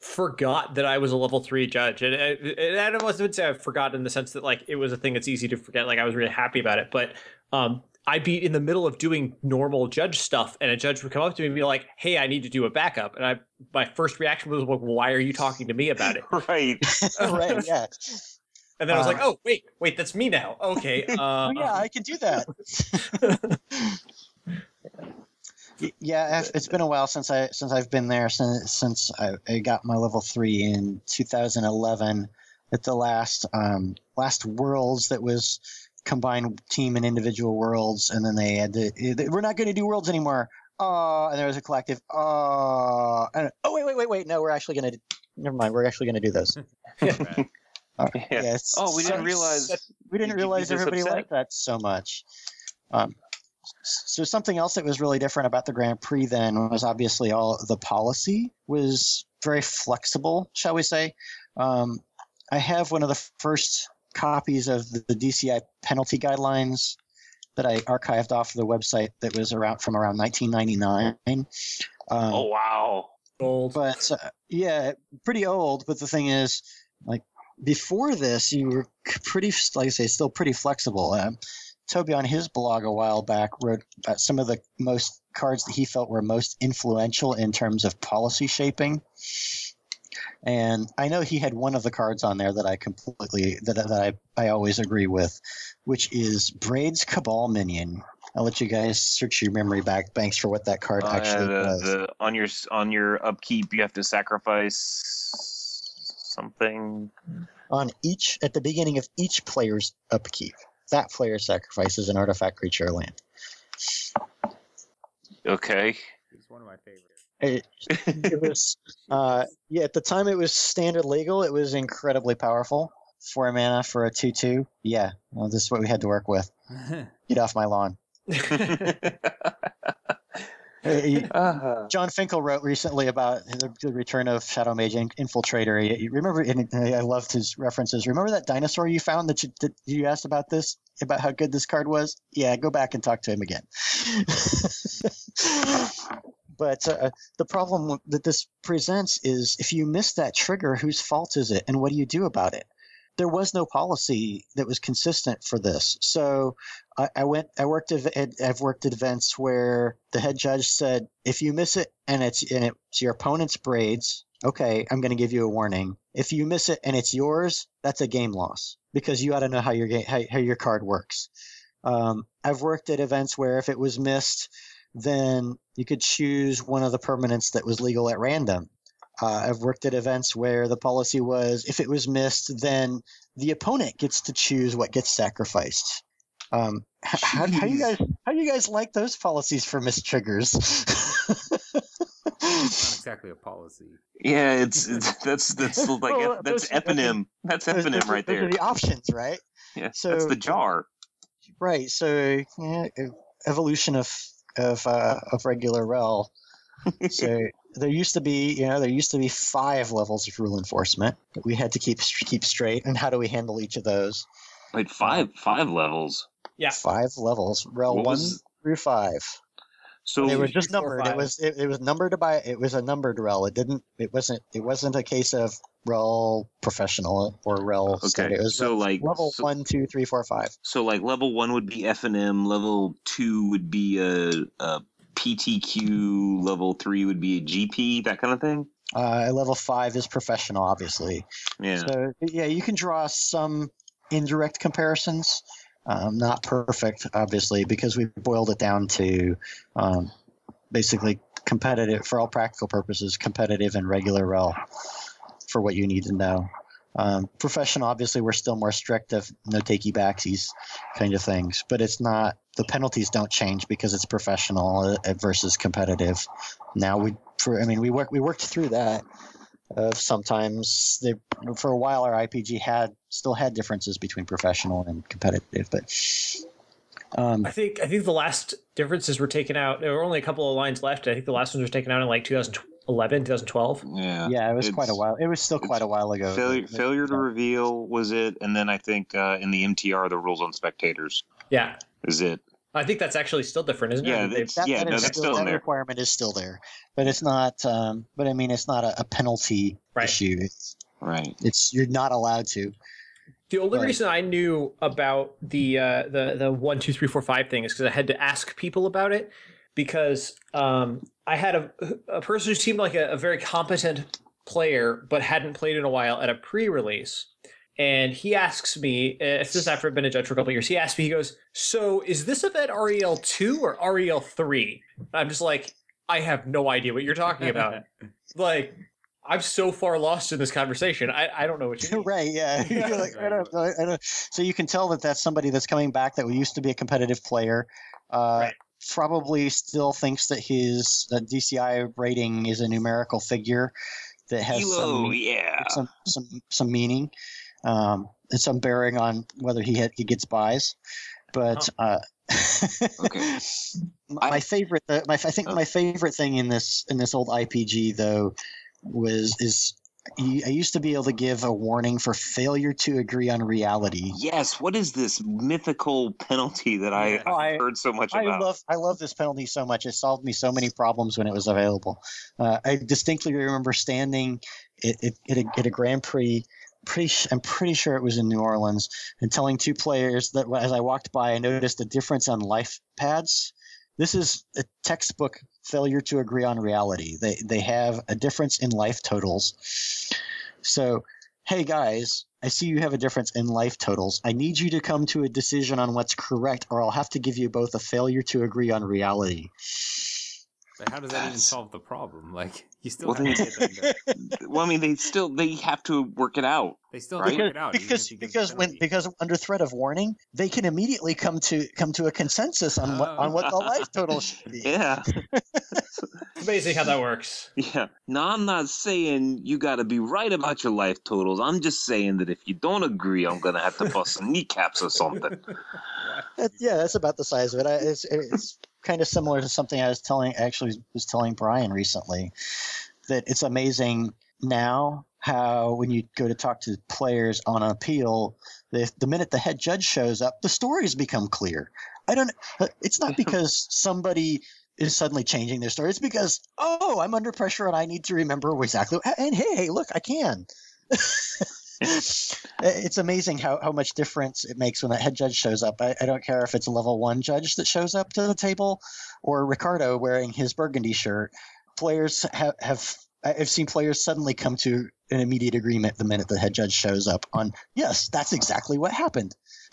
forgot that I was a level three judge, and, and I don't want to say I forgot in the sense that like it was a thing that's easy to forget. Like I was really happy about it, but um, I'd be in the middle of doing normal judge stuff, and a judge would come up to me and be like, "Hey, I need to do a backup," and I my first reaction was, "Well, why are you talking to me about it?" [laughs] Right. [laughs] right? Yeah. And then I was like, Uh, "Oh, wait, wait, that's me now." Okay. [laughs] Uh, Oh, yeah, I can do that. Yeah, it's been a while since I since I've been there since since I, I got my level three in 2011 at the last um, last Worlds that was combined team and individual worlds, and then they had to we're not going to do worlds anymore. Oh, and there was a collective. Oh, and, oh wait wait wait wait no, we're actually going to never mind. We're actually going to do those. [laughs] Uh, [laughs] Yeah. yes. Oh, we didn't realize. we didn't realize everybody upset. liked that so much. Um, so something else that was really different about the Grand Prix then was obviously all the policy was very flexible, shall we say. Um, I have one of the first copies of the, the DCI penalty guidelines that I archived off the website that was around from around 1999. Um, Oh wow. Old, but uh, yeah, pretty old. But the thing is, like before this, you were pretty, like I say, still pretty flexible. Um, Toby on his blog a while back wrote uh, some of the most cards that he felt were most influential in terms of policy shaping. And I know he had one of the cards on there that I completely that, that I, I always agree with, which is Braids, Cabal Minion. I'll let you guys search your memory back banks for what that card Uh, actually the, does. the, on your on your upkeep, you have to sacrifice something. on each at the beginning of each player's upkeep. That player sacrifices an artifact, creature, or land. Okay. It's one of my favorites. It, it [laughs] was, uh, yeah, at the time it was standard legal. It was incredibly powerful. Four mana for a two-two. Yeah, well, this is what we had to work with. [laughs] Get off my lawn. [laughs] Uh, Ah. Jon Finkel wrote recently about the, the return of Shadowmage in- Infiltrator. You, remember, and I loved his references. Remember that dinosaur you found that you, that you asked about this, about how good this card was? Yeah, go back and talk to him again. But uh, the problem that this presents is if you miss that trigger, whose fault is it, and what do you do about it? There was no policy that was consistent for this. So I, I went. I worked. At, I've worked at events where the head judge said, "If you miss it and it's and it's your opponent's braids, okay, I'm going to give you a warning. If you miss it and it's yours, that's a game loss because you ought to know how your ga- how, how your card works." Um, I've worked at events where if it was missed, then you could choose one of the permanents that was legal at random. Uh, I've worked at events where the policy was if it was missed, then the opponent gets to choose what gets sacrificed. Um, h- how, how do you guys how do you guys like those policies for missed triggers? It's not [laughs] exactly a policy. Yeah, it's, it's that's that's [laughs] like Well, that's those- those eponym. That's Those- eponym those are- right those are there. the options, right? Yeah, that's so- the jar. Right. So yeah, evolution of of uh, of regular rel. [laughs] so there used to be, you know, there used to be five levels of rule enforcement that we had to keep keep straight. And how do we handle each of those? Wait, five five levels. Yeah. Five levels, rel What one was- through five. So they were three, just numbered. It was it, it was numbered by it was a numbered rel. It didn't. It wasn't. It wasn't a case of rel professional or rel okay. standard. It was So like level so, one, two, three, four, five. so like level one would be F and M. Level two would be a, a PTQ. Level three would be a GP. That kind of thing. Uh, level five is professional, obviously. Yeah. So yeah, you can draw some indirect comparisons. Um, not perfect, obviously, because we boiled it down to um, basically competitive for all practical purposes, competitive and regular rel for what you need to know. Um, professional, obviously, we're still more strict of no takey backsies kind of things, but it's not the penalties don't change because it's professional uh, versus competitive. Now we, for I mean, we work we worked through that uh, sometimes they for a while our IPG had still had differences between professional and competitive, but um, I think I think the last differences were taken out. There were only a couple of lines left. I think the last ones were taken out in like 2011, 2012. Yeah. yeah, it was quite a while. It was still quite a while ago. Failure, But- failure to yeah. reveal was it, and then I think uh, in the MTR the rules on spectators Yeah, is it. I think that's actually still different, isn't Yeah, it? They've- it's- That, yeah, that no, that's still, still in that there. requirement is still there, but it's not. Um, but I mean, it's not a, a penalty Right. issue. It's, Right. it's you're not allowed to. The only Right. reason I knew about the uh, the the one two three four five thing is because I had to ask people about it because um, I had a a person who seemed like a, a very competent player but hadn't played in a while at a pre-release. And he asks me, uh, if this is after I've been a judge for a couple of years, he asked me, he goes, So is this event REL 2 or REL 3? I'm just like, I have no idea what you're talking about. [laughs] like, I'm so far lost in this conversation. I, I don't know what you mean. [laughs] right? Yeah. [laughs] You're like, I don't, I don't, so you can tell that that's somebody that's coming back that used to be a competitive player. Uh, Right. Probably still thinks that his that DCI rating is a numerical figure that has some, yeah. some some some meaning, um, and some bearing on whether he had, he gets buys. But uh, Okay. [laughs] my I- favorite, my I think Oh. my favorite thing in this in this old IPG though was is I used to be able to give a warning for failure to agree on reality. Yes. What is this mythical penalty that I, Oh, I- heard so much I about? love I love this penalty so much. It solved me so many problems when it was available. Uh, I distinctly remember standing at, at, at, a, at a Grand Prix. Pretty, I'm pretty sure it was in New Orleans, and telling two players that as I walked by, I noticed a difference on life pads. This is a textbook failure to agree on reality. They they have a difference in life totals. So, hey guys, I see you have a difference in life totals. I need you to come to a decision on what's correct, or I'll have to give you both a failure to agree on reality. But how does that even solve the problem? Like you still Well, have then- to get them well, I mean, they still they have to work it out. they still Right? have to work it out because if you give because when because under threat of warning, they can immediately come to come to a consensus on what oh. on what the life [laughs] total should be. Yeah, [laughs] It's amazing how that works. yeah. No, I'm not saying you got to be right about your life totals. I'm just saying that if you don't agree, I'm gonna have to bust some kneecaps or something. [laughs] That- yeah, that's about the size of it. I, it's it's kind of similar to something I was telling actually was telling Brian recently that it's amazing now how when you go to talk to players on an appeal, the, the minute the head judge shows up, the stories become clear. I don't. It's not [laughs] because somebody is suddenly changing their story. It's because oh, I'm under pressure and I need to remember exactly. And hey, hey, look, I can. [laughs] it's amazing how, how much difference it makes when that head judge shows up. I, I don't care if it's a level one judge that shows up to the table or Ricardo wearing his burgundy shirt. Players have, have I've seen players suddenly come to an immediate agreement the minute the head judge shows up on yes, that's exactly what happened. [laughs]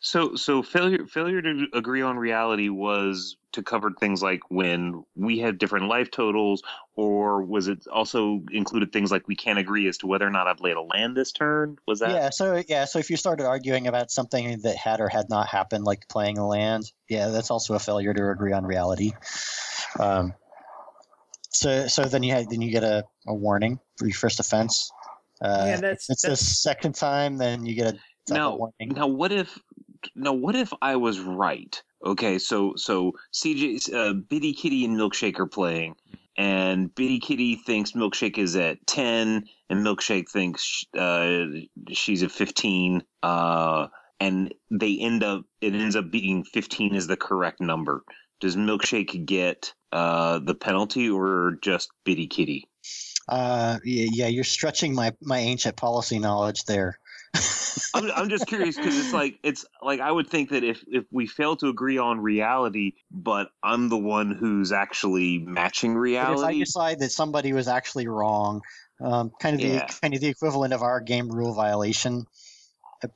So, so failure failure to agree on reality was to cover things like when we had different life totals, or was it also included things like we can't agree as to whether or not I've laid a land this turn? Was that? yeah, so yeah, so if you started arguing about something that had or had not happened, like playing a land, yeah, that's also a failure to agree on reality. Um, so so then you had then you get a, a warning for your first offense. Uh, yeah, that's, it's the second time, then you get a second Now, now what if now what if I was right? Okay, so so CJ, uh, Biddy Kitty and Milkshake are playing, and Biddy Kitty thinks Milkshake is at ten, and Milkshake thinks uh, she's at fifteen. Uh, and they end up it ends up being fifteen is the correct number. Does Milkshake get uh, the penalty or just Biddy Kitty? Uh, yeah, yeah, you're stretching my my ancient policy knowledge there. [laughs] I'm, I'm just curious because it's like it's like I would think that if if we fail to agree on reality, but I'm the one who's actually matching But if I decide that somebody was actually wrong, um, kind of the Yeah. kind of the equivalent of our game rule violation.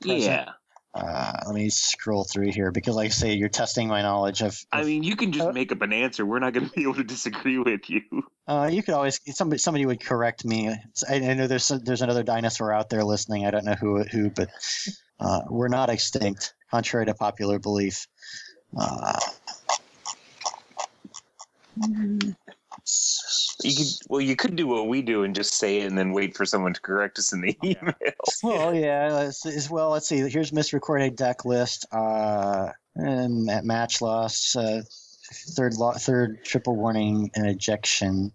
Yeah, Uh, let me scroll through here because, like I say, you're testing my knowledge of. I mean, you can just Uh, make up an answer. We're not going [laughs] to be able to disagree with you. uh, you could always somebody somebody would correct me. I, I know there's there's another dinosaur out there listening. I don't know who who, but uh, we're not extinct, contrary to popular belief. You could well, you could do what we do and just say it and then wait for someone to correct us in the email. [laughs] Well, yeah. As, as well, let's see. Here's misrecorded deck list. Uh, and at match loss, uh, third lo- third triple warning and ejection.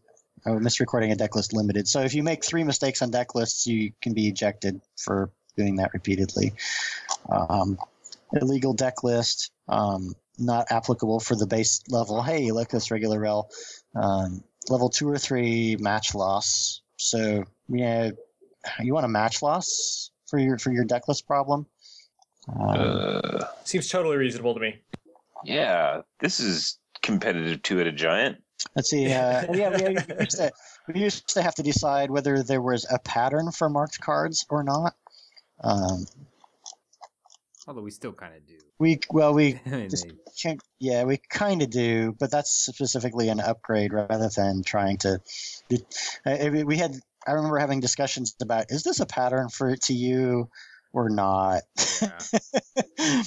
Oh, misrecording a deck list limited. So if you make three mistakes on deck lists, you can be ejected for doing that repeatedly. Um, illegal deck list. Um, not applicable for the base level. Hey, look, this regular rel. Um, level two or three match loss. So yeah, you want a match loss for your for your deck list problem? Um, Uh, seems totally reasonable to me. yeah, this is competitive two at a giant. let's see. Uh, [laughs] yeah, we, we used to, we used to have to decide whether there was a pattern for marked cards or not. Um, Although we still kind of do. we well we [laughs] I mean, Just- they- can't, yeah we kind of do, but that's specifically an upgrade rather than trying to. do- I- I- we had I remember having discussions about is this a pattern for it to you or not. yeah. [laughs]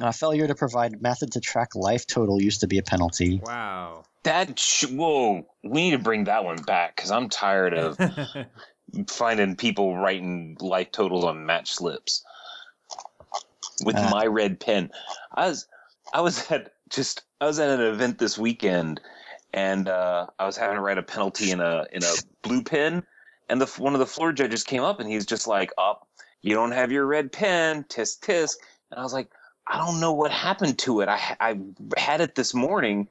uh, failure to provide method to track life total used to be a penalty. Wow. That sh- whoa, we need to bring that one back because I'm tired of [laughs] finding people writing life totals on match slips with Uh. my red pen. I was I was at just I was at an event this weekend and uh, I was having to write a penalty in a in a blue pen, and the one of the floor judges came up and he's just like, "Up, oh, you don't have your red pen, tisk tisk," and I was like, "I don't know what happened to it. I I had it this morning,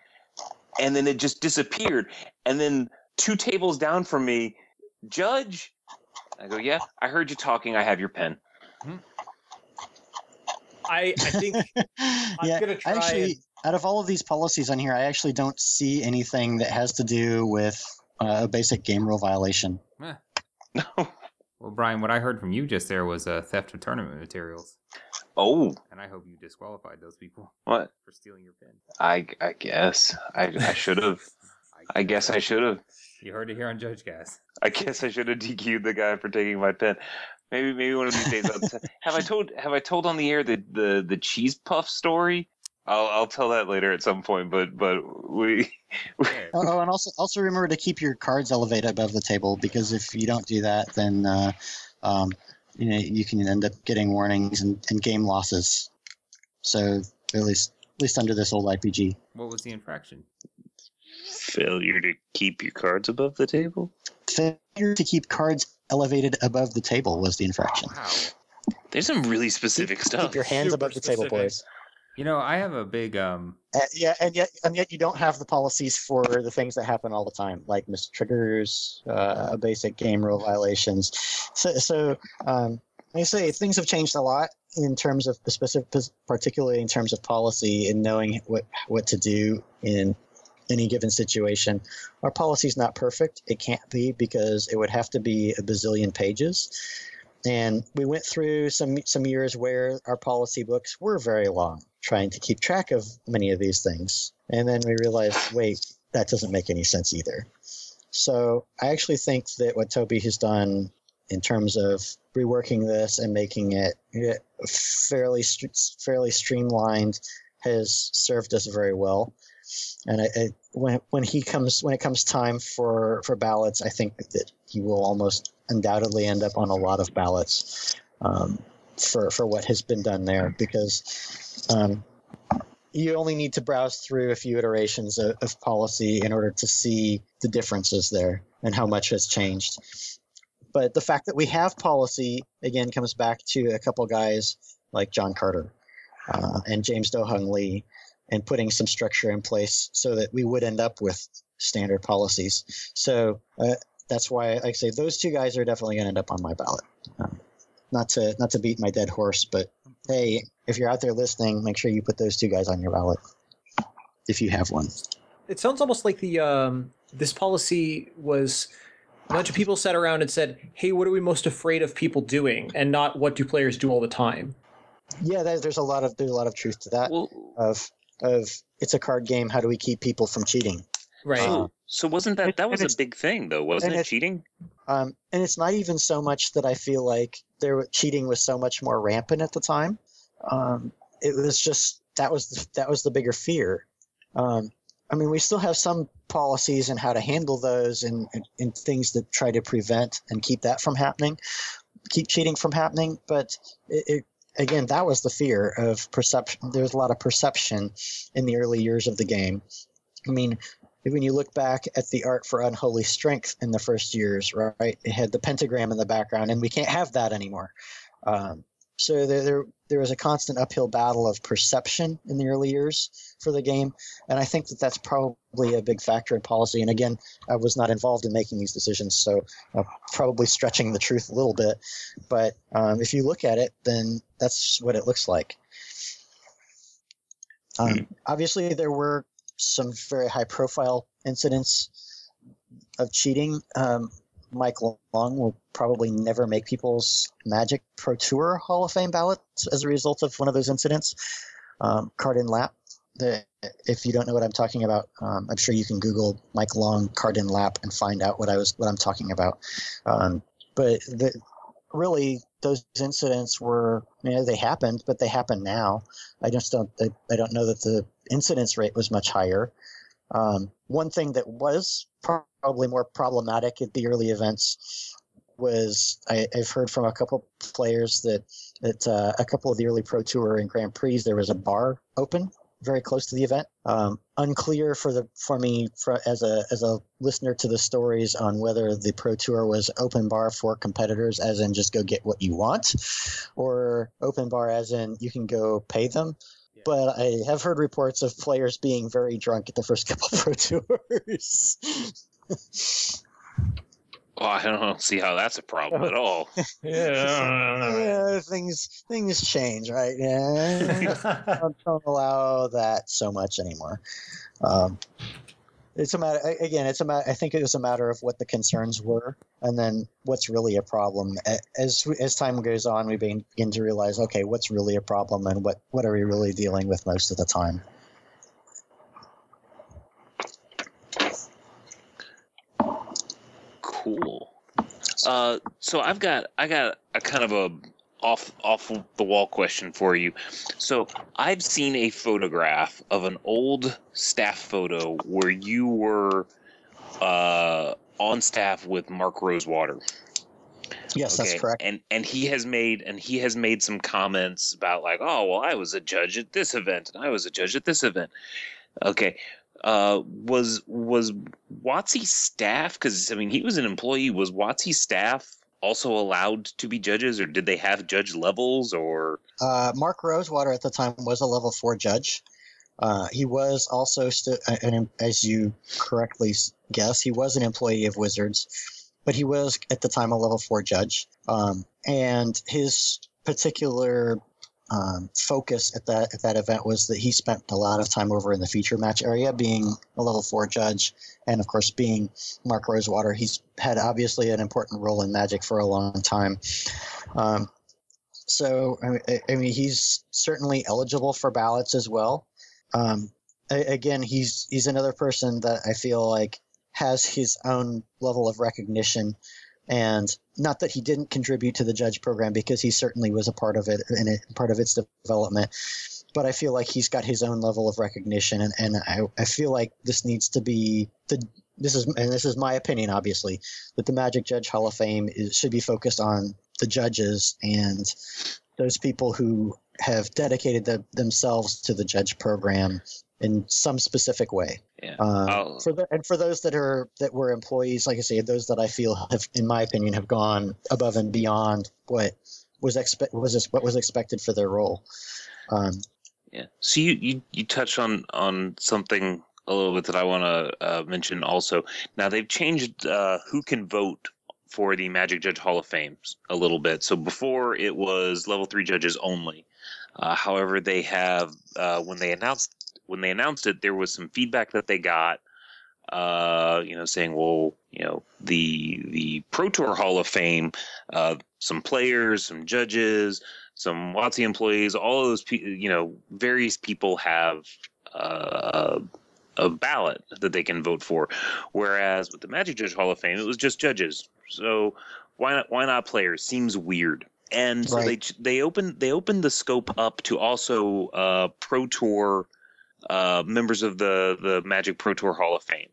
and then it just disappeared, and then two tables down from me, judge." I go, "Yeah, I heard you talking. I have your pen." Hmm. I, I think [laughs] I'm yeah, gonna try actually, and- out of all of these policies on here, I actually don't see anything that has to do with uh, a basic game rule violation. Eh. [laughs] No. Well, Brian, what I heard from you just there was uh, theft of tournament materials, Oh, and I hope you disqualified those people what? for stealing your pen. I I guess I I should have. [laughs] I guess I should have. You heard it here on Judge Cast. I guess I should have DQ'd the guy for taking my pen. Maybe maybe one of these days. I'll t- [laughs] have I told have I told on the air the the the cheese puff story? I'll I'll tell that later at some point. But but we. [laughs] Okay. Oh, oh, and also also remember to keep your cards elevated above the table because if you don't do that, then uh, um, you know you can end up getting warnings and, and game losses. So at least at least under this old IPG. What was the infraction? Failure to keep your cards above the table. Failure to keep cards elevated above the table was the infraction. Wow. There's some really specific stuff. Keep your hands Super above the table, specific. boys. You know, I have a big um. Uh, yeah, and yet and yet you don't have the policies for the things that happen all the time, like missed triggers, uh, basic game rule violations. So, so um, I say things have changed a lot in terms of the specific, particularly in terms of policy and knowing what what to do in any given situation. Our policy is not perfect. It can't be because it would have to be a bazillion pages. And we went through some some years where our policy books were very long, trying to keep track of many of these things. And then we realized, wait, that doesn't make any sense either. So I actually think that what Toby has done in terms of reworking this and making it fairly fairly streamlined has served us very well. And when when he comes when it comes time for for ballots, I think that he will almost undoubtedly end up on a lot of ballots um, for for what has been done there because um, you only need to browse through a few iterations of, of policy in order to see the differences there and how much has changed. But the fact that we have policy again comes back to a couple guys like John Carter uh, and James Dohung Lee and putting some structure in place so that we would end up with standard policies. So uh, that's why I say those two guys are definitely going to end up on my ballot. Um, not to not to beat my dead horse, but hey, if you're out there listening, make sure you put those two guys on your ballot if you have one. it sounds almost like the um, this policy was a bunch of people sat around and said, "Hey, what are we most afraid of people doing?" and not what do players do all the time. Yeah, there's a lot of there's a lot of truth to that. Well, Of of it's a card game. How do we keep people from cheating? Right. so, so wasn't that that was a big thing though? Wasn't and it cheating? Um, and it's not even so much that I feel like there wa- cheating was so much more rampant at the time. Um, it was just that was the, that was the bigger fear. Um, I mean, we still have some policies and how to handle those, and, and, and things that try to prevent and keep that from happening, keep cheating from happening. But it, it again, that was the fear of perception. There was a lot of perception in the early years of the game. I mean, when you look back at the art for unholy strength in the first years, right? It had the pentagram in the background, and we can't have that anymore. Um, so there, there, there was a constant uphill battle of perception in the early years for the game, and I think that that's probably a big factor in policy. And again, I was not involved in making these decisions, so uh, probably stretching the truth a little bit. But um, if you look at it, then that's what it looks like. Um, Obviously, there were some very high profile incidents of cheating. Um, Mike Long will probably never make people's Magic Pro Tour Hall of Fame ballots as a result of one of those incidents. Um, Cardin Lap. The, if you don't know what I'm talking about, um, I'm sure you can Google Mike Long Cardin Lap and find out what I was what I'm talking about. Um, but the, really, those incidents were you know, they happened, but they happen now. I just don't I, I don't know that the incidence rate was much higher. Um, one thing that was probably more problematic at the early events was I, I've heard from a couple players that that uh, a couple of the early Pro Tour and Grand Prix there was a bar open very close to the event. Um, unclear for the for me for, as a as a listener to the stories on whether the Pro Tour was open bar for competitors, as in just go get what you want, or open bar as in you can go pay them. But I have heard reports of players being very drunk at the first couple [laughs] Pro Tours. Well, I don't see how that's a problem at all. [laughs] Yeah. yeah, things things change, right? Yeah, [laughs] don't, don't allow that so much anymore. Um, it's a matter again. It's a matter. I think it was a matter of what the concerns were, and then what's really a problem. As as time goes on, we begin to realize, okay, what's really a problem, and what what are we really dealing with most of the time. Cool. Uh, so I've got I got a kind of a off off the wall question for you. So I've seen a photograph of an old staff photo where you were uh, on staff with Mark Rosewater. Yes, that's Okay, correct. And and he has made and he has made some comments about like, oh well, I was a judge at this event and I was a judge at this event. Okay. Uh, was was WotC staff? Because I mean, he was an employee. Was WotC staff also allowed to be judges, or did they have judge levels? Or Uh, Mark Rosewater at the time was a level four judge. Uh, he was also, st- an, as you correctly guess, he was an employee of Wizards, but he was at the time a level four judge. Um, and his particular um, focus at that at that event was that he spent a lot of time over in the feature match area, being a level four judge, and of course being Mark Rosewater. He's had obviously an important role in Magic for a long time. Um, so I mean, I- mean, he's certainly eligible for ballots as well. Um, again, he's he's another person that I feel like has his own level of recognition, and not that he didn't contribute to the judge program because he certainly was a part of it and it, part of its development. But I feel like he's got his own level of recognition, and, and I, I feel like this needs to be the this is and this is my opinion, obviously, that the Magic Judge Hall of Fame is, should be focused on the judges and those people who have dedicated the, themselves to the judge program in some specific way. yeah, Uh, for the, and for those that are that were employees, like I say, those that I feel have, in my opinion, have gone above and beyond what was expect was this, what was expected for their role. Um, Yeah. So you you you touched on on something a little bit that I want to uh, mention also. Now they've changed uh, who can vote for the Magic Judge Hall of Fame a little bit. So before it was level three judges only. Uh, however, they have uh, when they announced when they announced it, there was some feedback that they got. Uh, you know, saying, well, you know, the the Pro Tour Hall of Fame, uh, some players, some judges, some WotC employees, all of those, pe- you know, various people have uh, a ballot that they can vote for. Whereas with the Magic Judge Hall of Fame, it was just judges. So why not? Why not players? Seems weird. And so Right. they they opened they opened the scope up to also uh, Pro Tour uh, members of the the Magic Pro Tour Hall of Fame,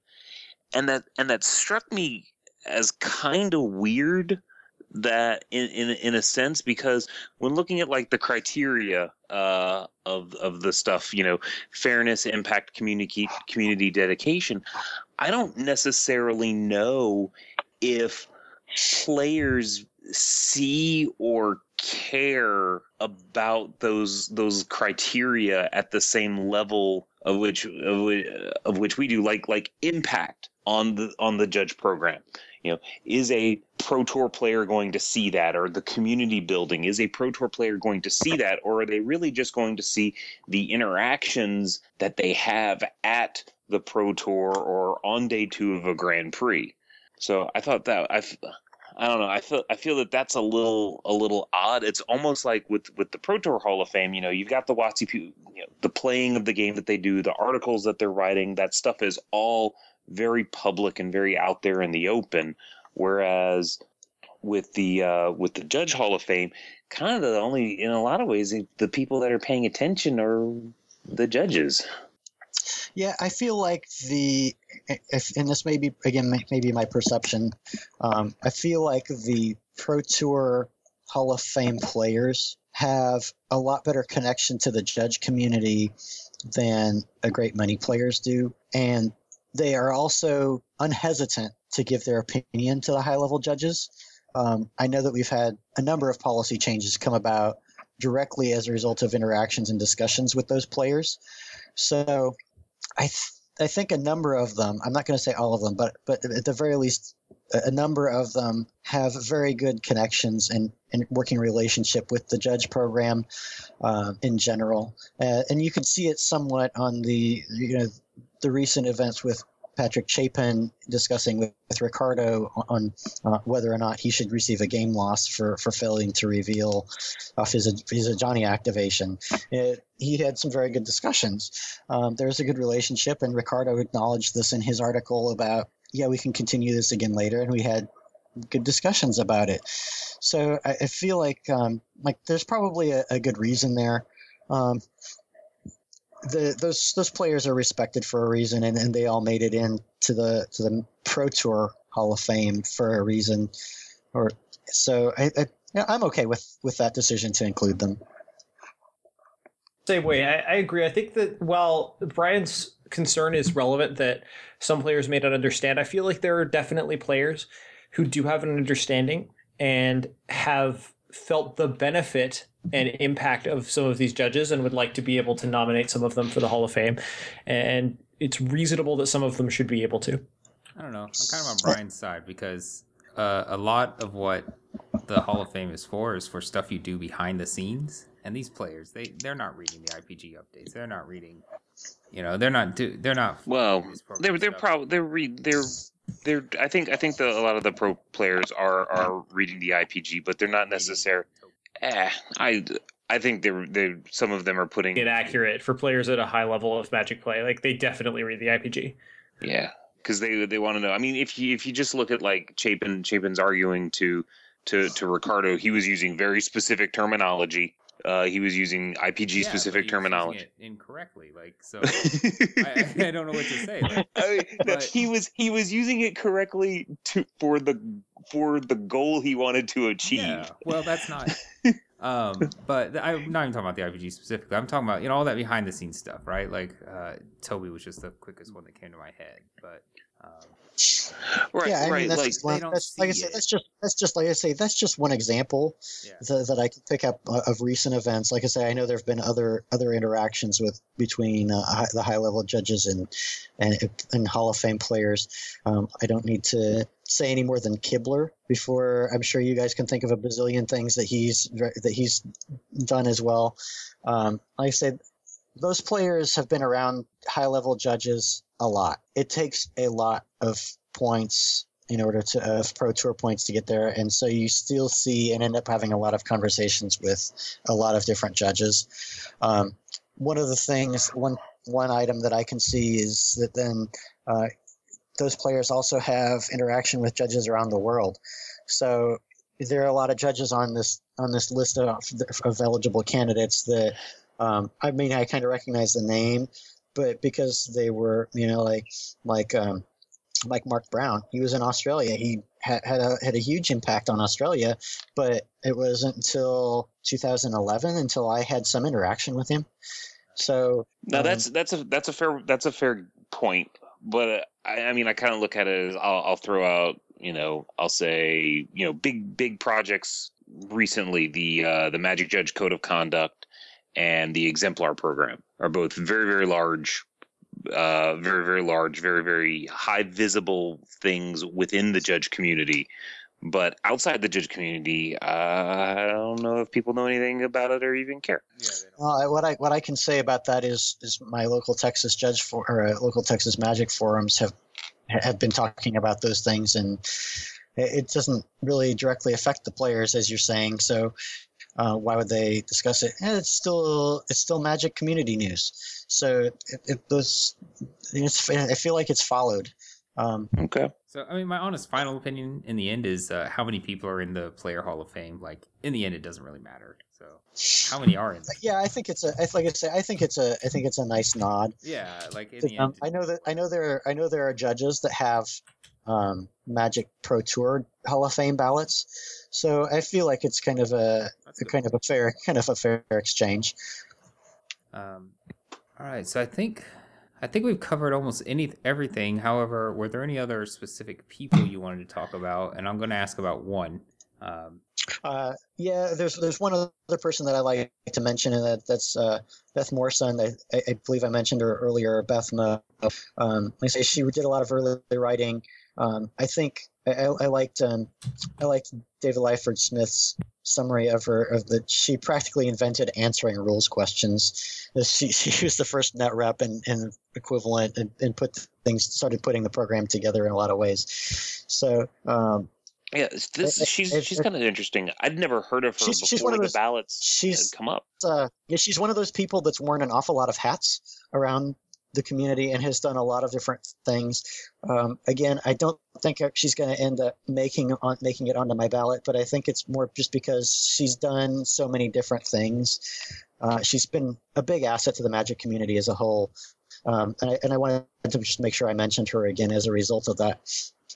and that and that struck me as kind of weird that in, in in a sense because when looking at like the criteria uh, of of the stuff, you know, fairness, impact, community community dedication, I don't necessarily know if players see or care about those those criteria at the same level of which of, of which we do like like impact on the on the judge program. You know is a pro tour player going to see that or the community building? Is a pro tour player going to see that or are they really just going to see the interactions that they have at the pro tour or on day two of a grand prix? So i thought that i I don't know. I feel I feel that that's a little a little odd. It's almost like with with the Pro Tour Hall of Fame. You know, you've got the WotC, you know, the playing of the game that they do, the articles that they're writing. That stuff is all very public and very out there in the open. Whereas with the uh, with the Judge Hall of Fame, kind of the only in a lot of ways the people that are paying attention are the judges. Yeah, I feel like the if and this may be again maybe my perception. Um, I feel like the Pro Tour Hall of Fame players have a lot better connection to the judge community than a great many players do, and they are also unhesitant to give their opinion to the high level judges. Um, I know that we've had a number of policy changes come about directly as a result of interactions and discussions with those players. So I, th- I think a number of them, I'm not going to say all of them, but, but at the very least, a number of them have very good connections and, and working relationship with the judge program uh, in general. Uh, and you can see it somewhat on the, you know, the recent events with Patrick Chapin discussing with, with Ricardo on uh, whether or not he should receive a game loss for, for failing to reveal off his, his Johnny activation. It, he had some very good discussions. Um, there's a good relationship, and Ricardo acknowledged this in his article about, yeah, we can continue this again later, and we had good discussions about it. So I, I feel like um, like there's probably a, a good reason there. Um, the those those players are respected for a reason, and, and they all made it in to the to the Pro Tour Hall of Fame for a reason, or so I, I I'm okay with with that decision to include them. Same way, I, I agree. I think that while Brian's concern is relevant that some players may not understand, I feel like there are definitely players who do have an understanding and have felt the benefit and impact of some of these judges and would like to be able to nominate some of them for the Hall of Fame. And it's reasonable that some of them should be able to. I don't know. I'm kind of on Brian's side because uh, a lot of what the Hall of Fame is for is for stuff you do behind the scenes. And these players, they they're not reading the IPG updates. They're not reading, you know, they're not do they're not. Well, they're they're probably they're read they're they're I think I think the, a lot of the pro players are are reading the IPG, but they're not necessary. Eh, I I think they're they some of them are putting Inaccurate for players at a high level of Magic play. Like they definitely read the IPG. Yeah, because they they want to know. I mean, if you if you just look at like Chapin, Chapin's arguing to to to Ricardo, he was using very specific terminology. Uh, he was using Yeah, IPG was specific using terminology. it incorrectly. Like so, [laughs] I, I don't know what to say. Like, I mean, But- he was he was using it correctly to for the for the goal he wanted to achieve. Yeah, well, that's not. [laughs] um, but I'm not even talking about the IPG specifically. I'm talking about you know all that behind the scenes stuff, right? Like uh, Toby was just the quickest one that came to my head, but um, Right, yeah, I right. mean that's like just one, that's, like I said, it. that's just that's just like I say that's just one example yeah, that, that I can pick up uh, of recent events. Like I say, I know there have been other other interactions with between uh, the high level judges and and and Hall of Fame players. Um, I don't need to say any more than Kibler before I'm sure you guys can think of a bazillion things that he's that he's done as well. Um, like I said, those players have been around high level judges a lot. It takes a lot of points in order to of pro tour points to get there and so you still see and end up having a lot of conversations with a lot of different judges um, one of the things one one item that i can see is that then uh, those players also have interaction with judges around the world so there are a lot of judges on this on this list of, of eligible candidates that um, i mean i kind of recognize the name but because they were you know like like um, like Mark Brown. He was in Australia. He had, had a had a huge impact on Australia, but it wasn't until 2011 until I had some interaction with him. So now um, that's that's a that's a fair that's a fair point. But uh, I, I mean, I kind of look at it as I'll, I'll throw out, you know, I'll say, you know, big big projects recently. The uh, the Magic Judge Code of Conduct and the Exemplar program are both very very large uh, very, very large, very, very high visible things within the judge community. But outside the judge community, uh, I don't know if people know anything about it or even care. yeah, they don't. Uh, what I what I can say about that is is my local Texas judge for or uh, local Texas Magic forums have have been talking about those things, and it, it doesn't really directly affect the players as you're saying. So uh, why would they discuss it? Eh, it's still it's still Magic community news. So it, it those it's, I feel like it's followed. Um, Okay. So, I mean, my honest final opinion in the end is uh, how many people are in the Player Hall of Fame. Like, in the end, it doesn't really matter. So, how many are in? yeah, I think it's a I- like I say I think it's a I think it's a nice nod. Yeah, like in the them. end, I know that I know there Are, I know there are judges that have um, Magic Pro Tour Hall of Fame ballots, so I feel like it's kind of a, a kind of a fair kind of a fair exchange. Um, All right, so I think I think we've covered almost any everything. However, were there any other specific people you wanted to talk about? And I'm going to ask about one. Um, Uh, yeah, there's there's one other person that I like to mention, and that that's uh, Beth Moursund. I, I, believe I mentioned her earlier. Beth Mo. Um, I say she did a lot of early writing. Um, I think I, I I liked um, I liked David Lyford Smith's summary of her of that she practically invented answering rules questions. [laughs] She, she was the first net rep and, and equivalent and, and put things started putting the program together in a lot of ways. So um, Yeah, this It- she's it- she's it- kind of interesting. I'd never heard of her She's- before she's one of the those- ballots she's- come up. uh, yeah, she's one of those people that's worn an awful lot of hats around the community and has done a lot of different things. Um, again, I don't think she's going to end up making on making it onto my ballot, but I think it's more just because she's done so many different things. Uh, she's been a big asset to the Magic community as a whole, um, and I and I wanted to just make sure I mentioned her again as a result of that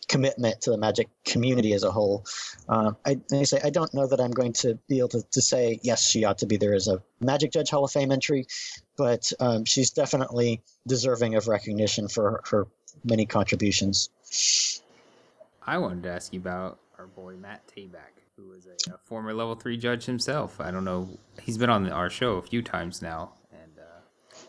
commitment to the Magic community as a whole. Um, I, I say I don't know that I'm going to be able to, to say yes, she ought to be there as a Magic Judge Hall of Fame entry, but um, she's definitely deserving of recognition for her many contributions. I wanted to ask you about our boy Matt Tabak, who is a, a former level three judge himself. I don't know; he's been on our show a few times now, uh,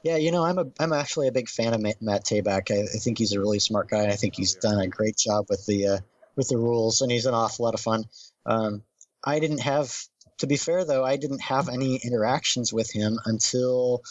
Yeah, you know, I'm a I'm actually a big fan of Matt, Matt Tabak. I, I think he's a really smart guy. I think he's done a great job with the uh, with the rules, and he's an awful lot of fun. Um, I didn't have, to be fair though, I didn't have any interactions with him until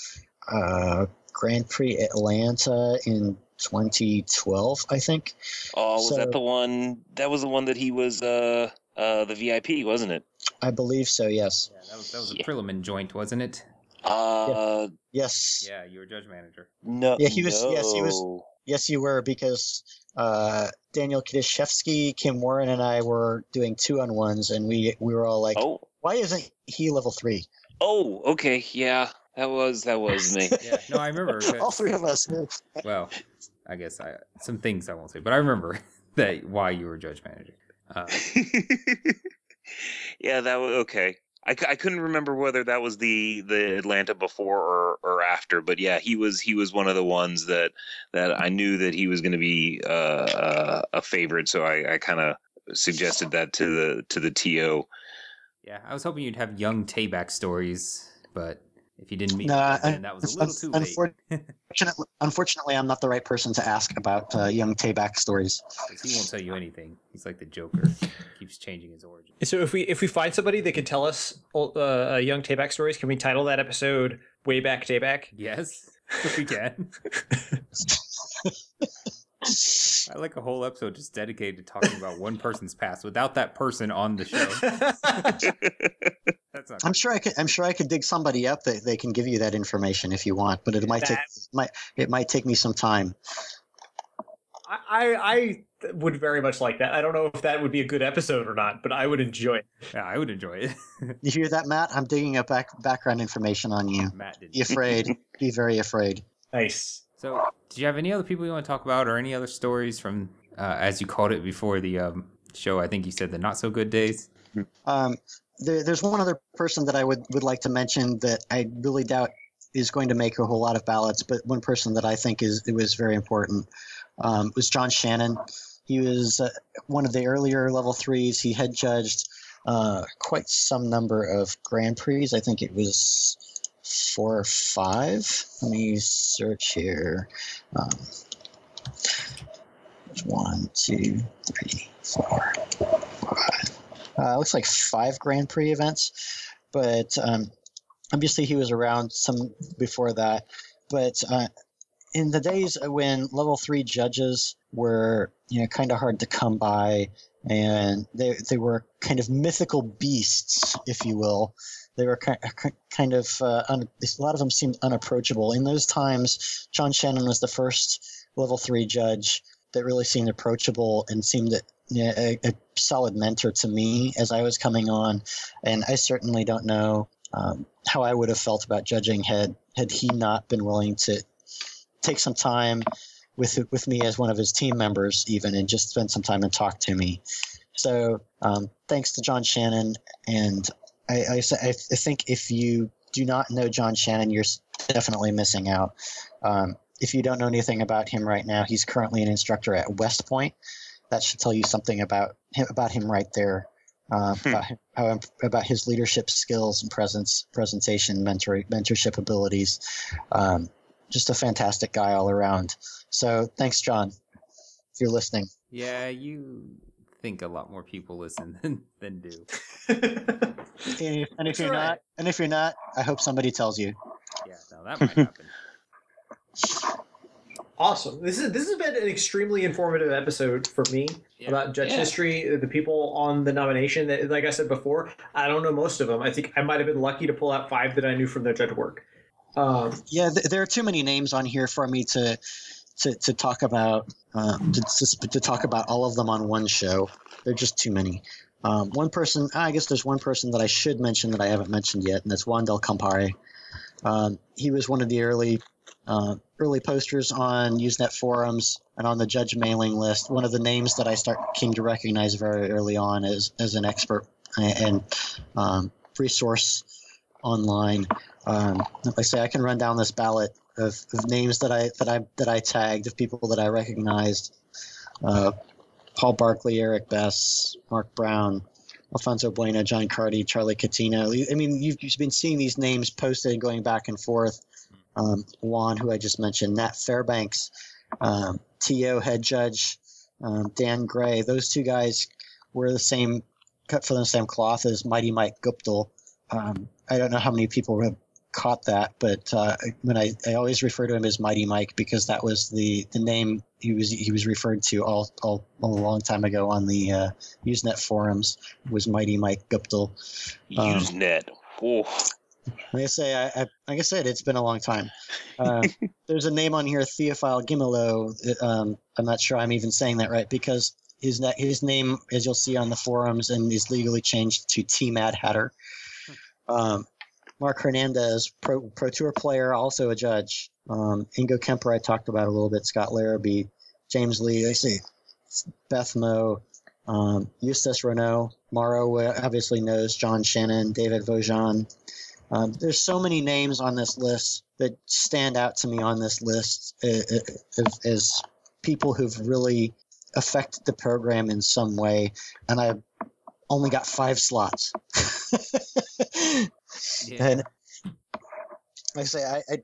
uh, Grand Prix Atlanta in 2012, I think. Oh, was So- that the one? That was the one that he was uh uh the VIP, wasn't it? I believe so. Yes. yeah, that was that was a Yeah. Prillaman joint, wasn't it? Uh, Yes. Yeah, you were judge manager. no. Yeah, he was- yes, he was- Yes, you were because uh, Daniel Kidashevsky, Kim Warren, and I were doing two on ones, and we we were all like, Oh, "Why isn't he level three? oh, okay, yeah, that was that was me. [laughs] Yeah, no, I remember. [laughs] all three of us. [laughs] Well, I guess I some things I won't say, but I remember that why you were judge manager. Uh, yeah, that was okay. I, I couldn't remember whether that was the the Atlanta before or, or after, but yeah, he was he was one of the ones that that I knew that he was going to be uh, uh, a favorite, so I, I kind of suggested that to the to the TO. yeah, I was hoping you'd have young Tabak stories, but if you didn't meet, No, him, I- then that was a little too late. Unfortunately, [laughs] unfortunately, I'm not the right person to ask about uh, young Tabak stories. he won't tell you anything. He's like the Joker, keeps changing his origin. So if we if we find somebody that can tell us uh, uh, young Tabak stories, can we title that episode "Way Back Tabak"? Yes, we can. [laughs] I like a whole episode just dedicated to talking about one person's past without that person on the show. [laughs] That's not. I'm sure I could. I'm sure I could dig somebody up that they can give you that information if you want, but it might take That- might it might take me some time. I, I I would very much like that. I don't know if that would be a good episode or not, but I would enjoy it. Yeah, I would enjoy it. [laughs] You hear that, Matt? I'm digging up back background information on you. Matt did. Be afraid. [laughs] Be very afraid. Nice. So, did you have any other people you want to talk about, or any other stories from, uh, as you called it before the um, show? I think you said the not so good days. Um, there, there's one other person that I would, would like to mention that I really doubt is going to make a whole lot of ballots, but one person that I think is was very important um, was John Shannon. He was uh, one of the earlier level threes. He had judged uh, quite some number of Grand Prix. I think it was four or five. Let me search here. Um, one, two, three, four, five. Uh, looks like five Grand Prix events, but um, obviously he was around some before that. But uh, in the days when level three judges were, you know, kind of hard to come by, and they they were kind of mythical beasts, if you will. They were kind kind of uh, un, a lot of them seemed unapproachable. In those times, John Shannon was the first level three judge that really seemed approachable and seemed a, a solid mentor to me as I was coming on, and I certainly don't know um, how I would have felt about judging had had he not been willing to take some time with with me as one of his team members, even and just spend some time and talk to me. So um, thanks to John Shannon, and I, I, I think if you do not know John Shannon, you're definitely missing out. Um, if you don't know anything about him right now, he's currently an instructor at West Point. That should tell you something about him, about him right there. Uh, Hmm. about, how, about his leadership skills and presence, presentation, mentor, mentorship abilities. Um, just a fantastic guy all around. So thanks, John, if you're listening. Yeah, you think a lot more people listen [laughs] than, than do. [laughs] And if, and if you're all right. not, and if you're not, I hope somebody tells you. Yeah, no, that might happen. [laughs] awesome. This is this has been an extremely informative episode for me Yeah. about judge Yeah. history. The people on the nomination, that, like I said before, I don't know most of them. I think I might have been lucky to pull out five that I knew from their judge work. Um, Yeah, th- there are too many names on here for me to to, to talk about um, to, to, to talk about all of them on one show. They're just too many. Um, one person, I guess there's one person that I should mention that I haven't mentioned yet, and that's Juan Del Compare. Um, he was one of the early uh, early posters on Usenet forums and on the judge mailing list. One of the names that I start came to recognize very early on as as an expert and, um, resource online. Um, like I say, I can run down this ballot of, of names that I that I that I tagged of people that I recognized. Uh, Paul Barkley, Eric Bess, Mark Brown, Alfonso Bueno, John Carty, Charlie Catino. I mean, you've, you've been seeing these names posted and going back and forth. Um, Juan, who I just mentioned, Nat Fairbanks, um, T.O. head judge, um, Dan Gray. Those two guys were the same, cut from the same cloth as Mighty Mike Guptill. Um, I don't know how many people have caught that, but uh, when I, I always refer to him as Mighty Mike because that was the, the name he was he was referred to all, all, all a long time ago on the uh, Usenet forums was Mighty Mike Guptill. Um, Usenet. Ooh. Like I say, I, I, like I said, it's been a long time. Uh, [laughs] there's a name on here, Theophile Gimelo. Um, I'm not sure I'm even saying that right because his na- his name, as you'll see on the forums, and is legally changed to T Mad Hatter. Um, Mark Hernandez, pro, pro tour player, also a judge. Um, Ingo Kemper, I talked about a little bit. Scott Larrabee, James Lee. I see Beth Moe, um, Eustace Renault, Morrow obviously knows John Shannon, David Vaujean. Um, there's so many names on this list that stand out to me on this list uh, uh, as, as people who've really affected the program in some way, and I've only got five slots. [laughs] Yeah. And I say I, I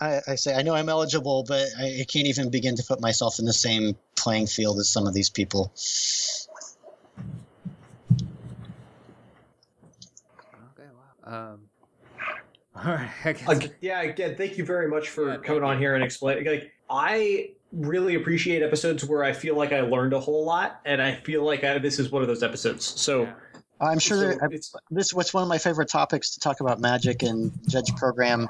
I, I say I know I'm eligible, but I, I can't even begin to put myself in the same playing field as some of these people. Okay, wow. Um, all right, I guess. Ag- yeah, again, thank you very much for Yeah, coming on here and explaining. Like, I really appreciate episodes where I feel like I learned a whole lot, and I feel like I, this is one of those episodes. So, Yeah. I'm sure so there, I- it's this what's one of my favorite topics to talk about magic and judge program.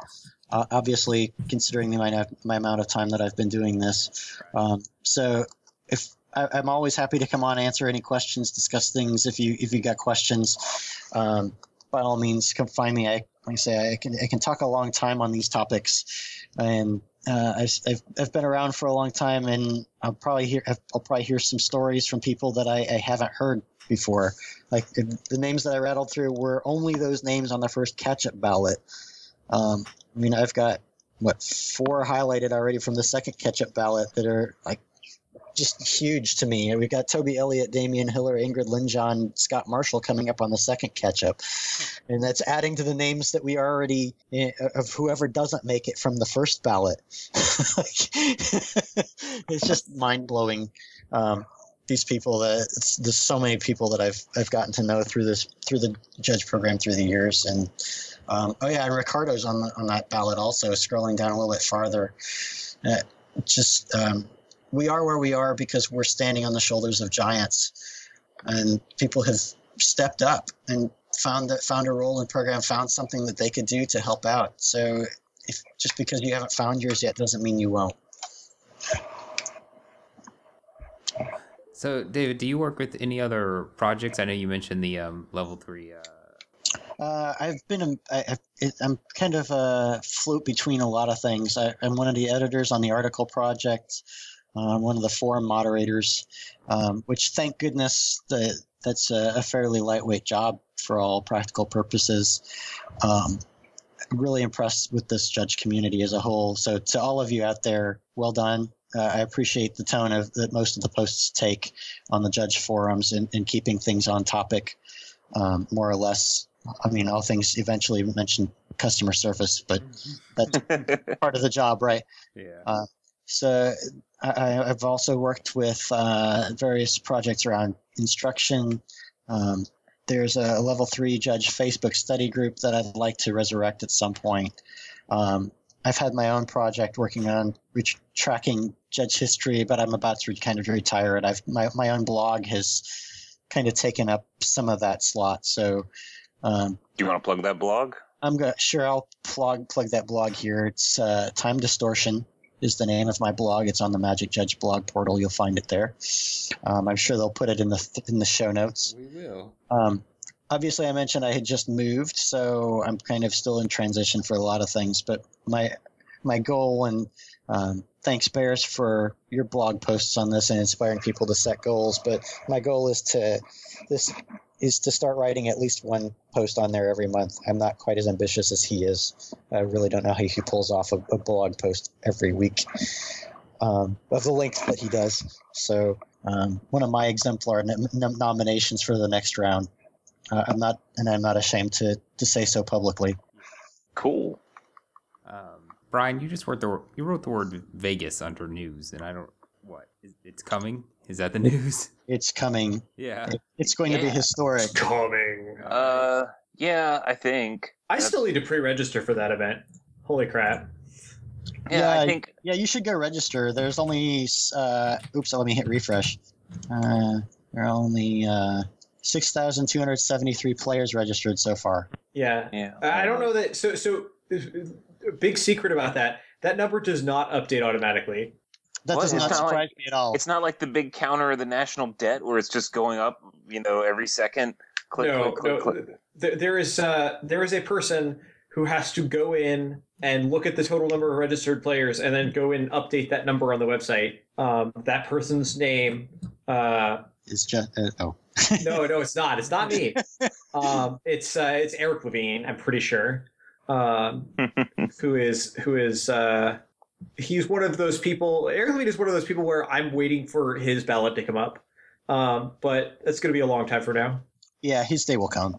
Uh, obviously, considering the amount of, my amount of time that I've been doing this, um, so if I, I'm always happy to come on, answer any questions, discuss things. If you if you got questions, um, by all means, come find me. I like I say I can I can talk a long time on these topics, and uh, I've, I've I've been around for a long time, and I'll probably hear I'll probably hear some stories from people that I, I haven't heard before. Like the the names that I rattled through were only those names on the first catch-up ballot. Um, I mean, I've got what four highlighted already from the second catch-up ballot that are like just huge to me. We've got Toby Elliott, Damian Hiller, Ingrid Lind-Jahn, Scott Marshall coming up on the second catch-up, and that's adding to the names that we already eh, of whoever doesn't make it from the first ballot. [laughs] It's just mind-blowing. Um, these people that there's so many people that I've I've gotten to know through this through the judge program through the years and um, oh yeah and Ricardo's on the, on that ballot also scrolling down a little bit farther uh, just um, we are where we are because we're standing on the shoulders of giants and people have stepped up and found that found a role in program found something that they could do to help out so if just because you haven't found yours yet doesn't mean you won't So, David, do you work with any other projects? I know you mentioned the um, level three. Uh, Uh, I've been, a- I, I've, it, I'm kind of a float between a lot of things. I, I'm one of the editors on the article project. I'm one of the forum moderators, um, which thank goodness that that's a, a fairly lightweight job for all practical purposes. Um, really impressed with this judge community as a whole. So to all of you out there, well done. Uh, I appreciate the tone of that most of the posts take on the judge forums and, and keeping things on topic, um, more or less. I mean, all things eventually mention customer service, but [laughs] that's part of the job, right? Yeah. Uh, So I, I've also worked with uh, various projects around instruction. Um, there's a level three judge Facebook study group that I'd like to resurrect at some point. Um, I've had my own project working on tracking judge history, but I'm about to kind of retire it. I've my, my own blog has kind of taken up some of that slot. So um, Do you want to plug that blog? I'm gonna sure I'll plug plug that blog here. It's uh, Time Distortion is the name of my blog. It's on the Magic Judge blog portal. You'll find it there. Um, I'm sure they'll put it in the in the show notes. We will. Um, obviously, I mentioned I had just moved, so I'm kind of still in transition for a lot of things. But my my goal and um, thanks Bears for your blog posts on this and inspiring people to set goals. But my goal is to this is to start writing at least one post on there every month. I'm not quite as ambitious as he is. I really don't know how he pulls off a, a blog post every week um, of the length that he does. So um, one of my exemplar nom- nom- nominations for the next round. Uh, I'm not, and I'm not ashamed to to say so publicly. Cool. Um, Brian, you just wrote the you wrote the word Vegas under news, and I don't what is, it's coming. Is that the news? [laughs] It's coming. Yeah. It's going to be Yeah. historic. Coming. Uh, yeah, I think. I still need to pre-register for that event. Holy crap! Yeah, Yeah, I think. Yeah, you should go register. There's only, uh, oops, let me hit refresh. Uh, there are only uh, 6,273 players registered so far. Yeah, Yeah. I I don't know that. So, so big secret about that. That number does not update automatically. That What? does It's not not like- surprise me at all. It's not like the big counter of the national debt where it's just going up, you know, every second. Click, no, click, click, no. click. There is uh, there is a person who has to go in and look at the total number of registered players, and then go in and update that number on the website. Um, that person's name. Uh, It's just, uh, oh. [laughs] no, no, it's not. It's not me. [laughs] Um, it's uh, it's Eric Levine. I'm pretty sure. Um, [laughs] who is who is uh, he's one of those people. Eric Levine is one of those people where I'm waiting for his ballot to come up. Um, but it's going to be a long time from now. Yeah, his day will come.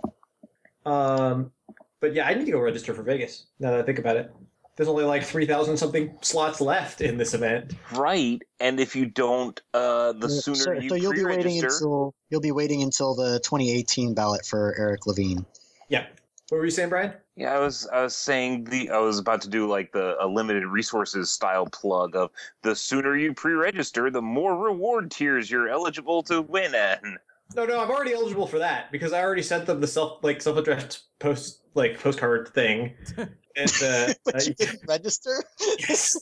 Um, but yeah, I need to go register for Vegas. Now that I think about it, there's only like three thousand something slots left in this event. right. And if you don't, uh, the Uh, sooner so, you so you'll be waiting until you'll be waiting until the 2018 ballot for Eric Levine. Yeah. What were you saying, Brian? Yeah, I was I was saying the I was about to do like the a limited resources style plug of the sooner you pre-register, the more reward tiers you're eligible to win in. No, no, I'm already eligible for that because I already sent them the self like self addressed post like postcard thing. And uh, [laughs] But you didn't register? [laughs] yes.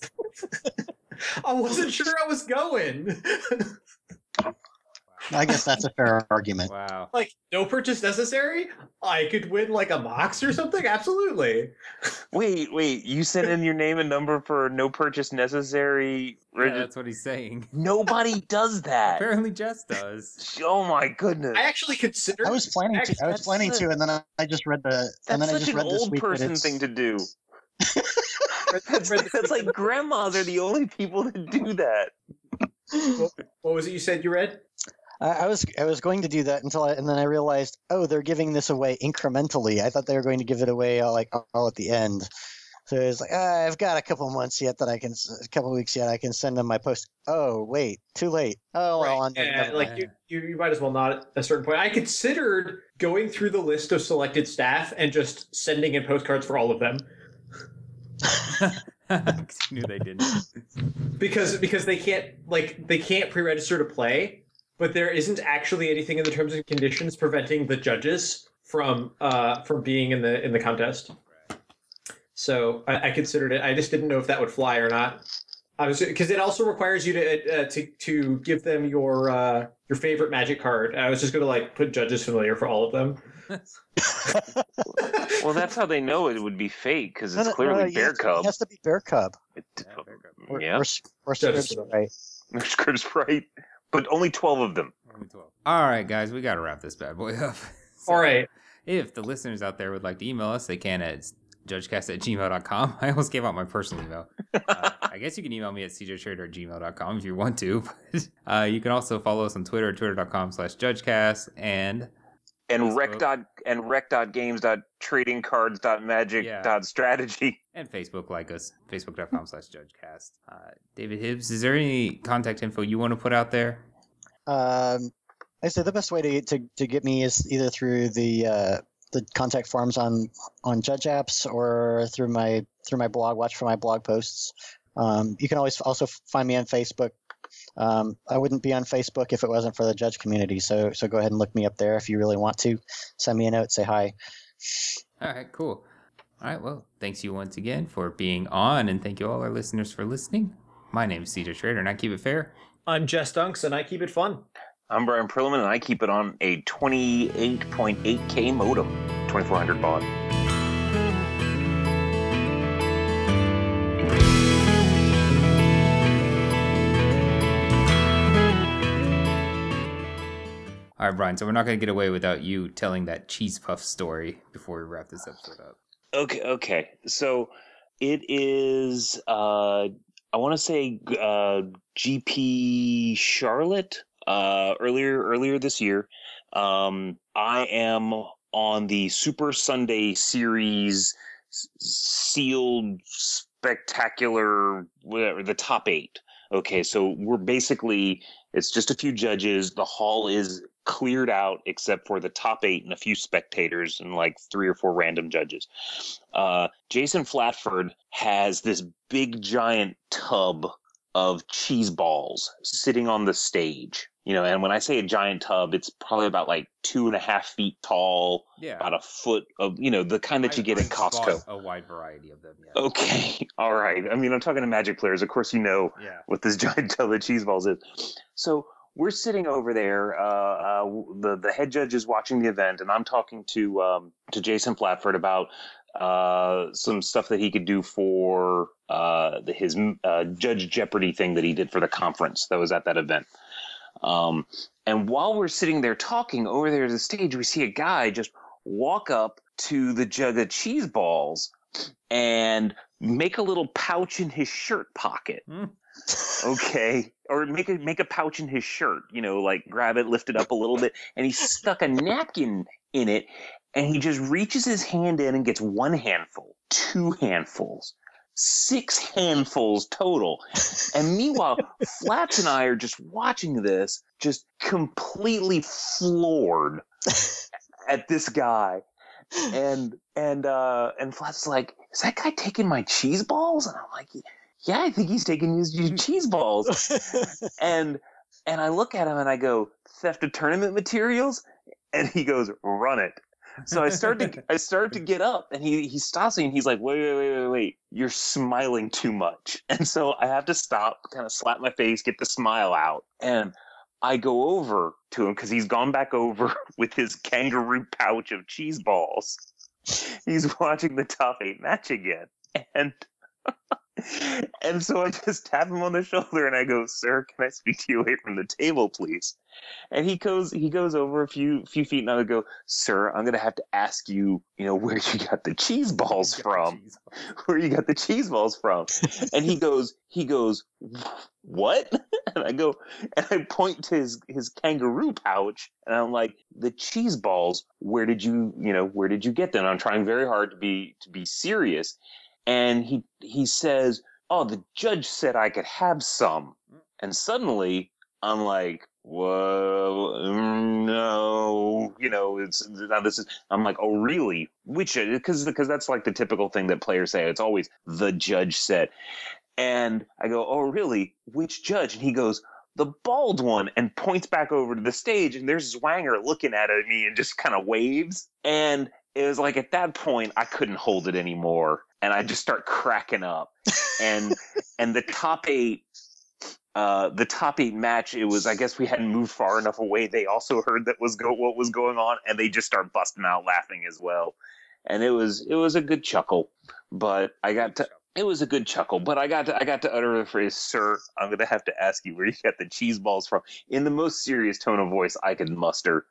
[laughs] I wasn't sure I was going. I guess that's a fair argument. Wow. like no purchase necessary. I could win like a box or something. Absolutely. [laughs] Wait, wait, you sent in your name and number for no purchase necessary. Yeah, regi- that's what he's saying. [laughs] Nobody does that. Apparently, Jess does. [laughs] Oh my goodness. I actually considered. I was planning to. I was planning the- to, and then I, I just read the. and That's then I such just an read this old week person thing to do. That's, read- that's like grandmas are the only people that do that. what was it you said you read? I, I was I was going to do that until I, and then I realized, oh, they're giving this away incrementally. I thought they were going to give it away all, like all at the end. So it's like ah, I've got a couple months yet that I can, a couple weeks yet I can send them my post. Oh wait, too late. Oh well, on Yeah, never like you, you, you might as well not at a certain point. I considered going through the list of selected staff and just sending in postcards for all of them [laughs] 'Cause you knew they didn't. because because they can't like they can't pre-register to play, but there isn't actually anything in the terms and conditions preventing the judges from uh from being in the in the contest. So I, I considered it. I just didn't know if that would fly or not. I was because it also requires you to uh, to to give them your uh, your favorite magic card. I was just gonna like put Judge's Familiar for all of them. [laughs] Well, that's how they know it would be fake because it's no, clearly no, it Bear has Cub. It has to be Bear Cub. It- Yeah, very good. Or, Yeah. or, s- or Just- Scripps, right? Scryb Sprites, but only twelve of them. Only 12. All right, guys, we got to wrap this bad boy up. [laughs] So, All right. If the listeners out there would like to email us, they can at judgecast at gmail.com. [laughs] I almost gave out my personal email. Uh, [laughs] I guess you can email me at cjtrader at gmail.com if you want to. uh, you can also follow us on Twitter at twitter.com slash judgecast and and Facebook. rec dot and rec dot games dot trading cards dot magic Yeah. dot strategy. [laughs] and Facebook like us, facebook.com slash judgecast. Uh, David Hibbs, is there any contact info you want to put out there? Um, I say the best way to, to, to get me is either through the uh, the contact forms on on Judge apps or through my through my blog. Watch for my blog posts. Um, you can always also find me on Facebook. Um, I wouldn't be on Facebook if it wasn't for the Judge community. So so go ahead and look me up there if you really want to. Send me a note. Say hi. All right, cool. All right, well, thanks you once again for being on, and thank you all our listeners for listening. My name is Cedar Trader, and I keep it fair. I'm Jess Dunks, and I keep it fun. I'm Brian Prillaman, and I keep it on a 28.8K modem, 2400 baud. All right, Brian, so we're not going to get away without you telling that cheese puff story before we wrap this episode up. Okay, okay. So it is uh I want to say uh GP Charlotte uh earlier earlier this year. Um I am on the Super Sunday series sealed spectacular whatever the top 8. Okay, so we're basically it's just a few judges. The hall is cleared out except for the top 8 and a few spectators and like three or four random judges uh, Jason Flatford has this big giant tub of cheese balls sitting on the stage. You know, and when I say a giant tub, it's probably about like two and a half feet tall, Yeah. about a foot of, you know, the kind that you get at Costco. A wide variety of them, yeah. Okay, [laughs] all right. I mean, I'm talking to Magic players. Of course, you know Yeah. what this [laughs] giant tub of cheese balls is. So we're sitting over there. Uh, uh, the the head judge is watching the event, and I'm talking to um, to Jason Flatford about uh, some stuff that he could do for uh, the, his uh, Judge Jeopardy thing that he did for the conference that was at that event. Um, and while we're sitting there talking over there at the stage, we see a guy just walk up to the jug of cheese balls and make a little pouch in his shirt pocket. Hmm. Okay. Or make a make a pouch in his shirt, you know, like grab it, lift it up a little bit, and he stuck a napkin in it, and he just reaches his hand in and gets one handful, two handfuls, six handfuls total. And meanwhile, Flats and I are just watching this, just completely floored at this guy. And and uh and Flats like, is that guy taking my cheese balls? And I'm like, yeah, I think he's taking his your [laughs] cheese balls. and and I look at him and I go, theft of tournament materials? And he goes, run it. So I start to I start to get up and he he stops me and he's like, wait, wait, wait, wait, wait. You're smiling too much. [laughs] And so I have to stop, kind of slap my face, get the smile out. And I go over to him because he's gone back over [laughs] with his kangaroo pouch of cheese balls. He's watching the top eight match again. And and so I just [laughs] tap him on the shoulder and I go, "Sir, can I speak to you away from the table, please?" And he goes, he goes over a few few feet, and I go, "Sir, I'm gonna have to ask you, you know, where you got the cheese balls from, Cheese. [laughs] where you got the cheese balls from." And he goes, he goes, "What?" [laughs] And I go, and I point to his his kangaroo pouch, and I'm like, "The cheese balls. Where did you, you know, where did you get them?" And I'm trying very hard to be to be serious and he he says, "Oh, the judge said I could have some," and suddenly I'm like, "Whoa, no!" You know, it's now this is. I'm like, "Oh, really?" Which uh, because because that's like the typical thing that players say. It's always the judge said, and I go, "Oh, really? Which judge?" And he goes. The bald one and points back over to the stage, and there's Zwanger looking at me and just kind of waves. And it was like at that point I couldn't hold it anymore, and I just start cracking up. [laughs] And and the top eight, uh, the top eight match, it was I guess we hadn't moved far enough away. They also heard that was go what was going on, and they just start busting out laughing as well. And it was it was a good chuckle, but I got to. It was a good chuckle, but I got to I got to utter the phrase, "Sir, I'm going to have to ask you where you got the cheese balls from," in the most serious tone of voice I could muster.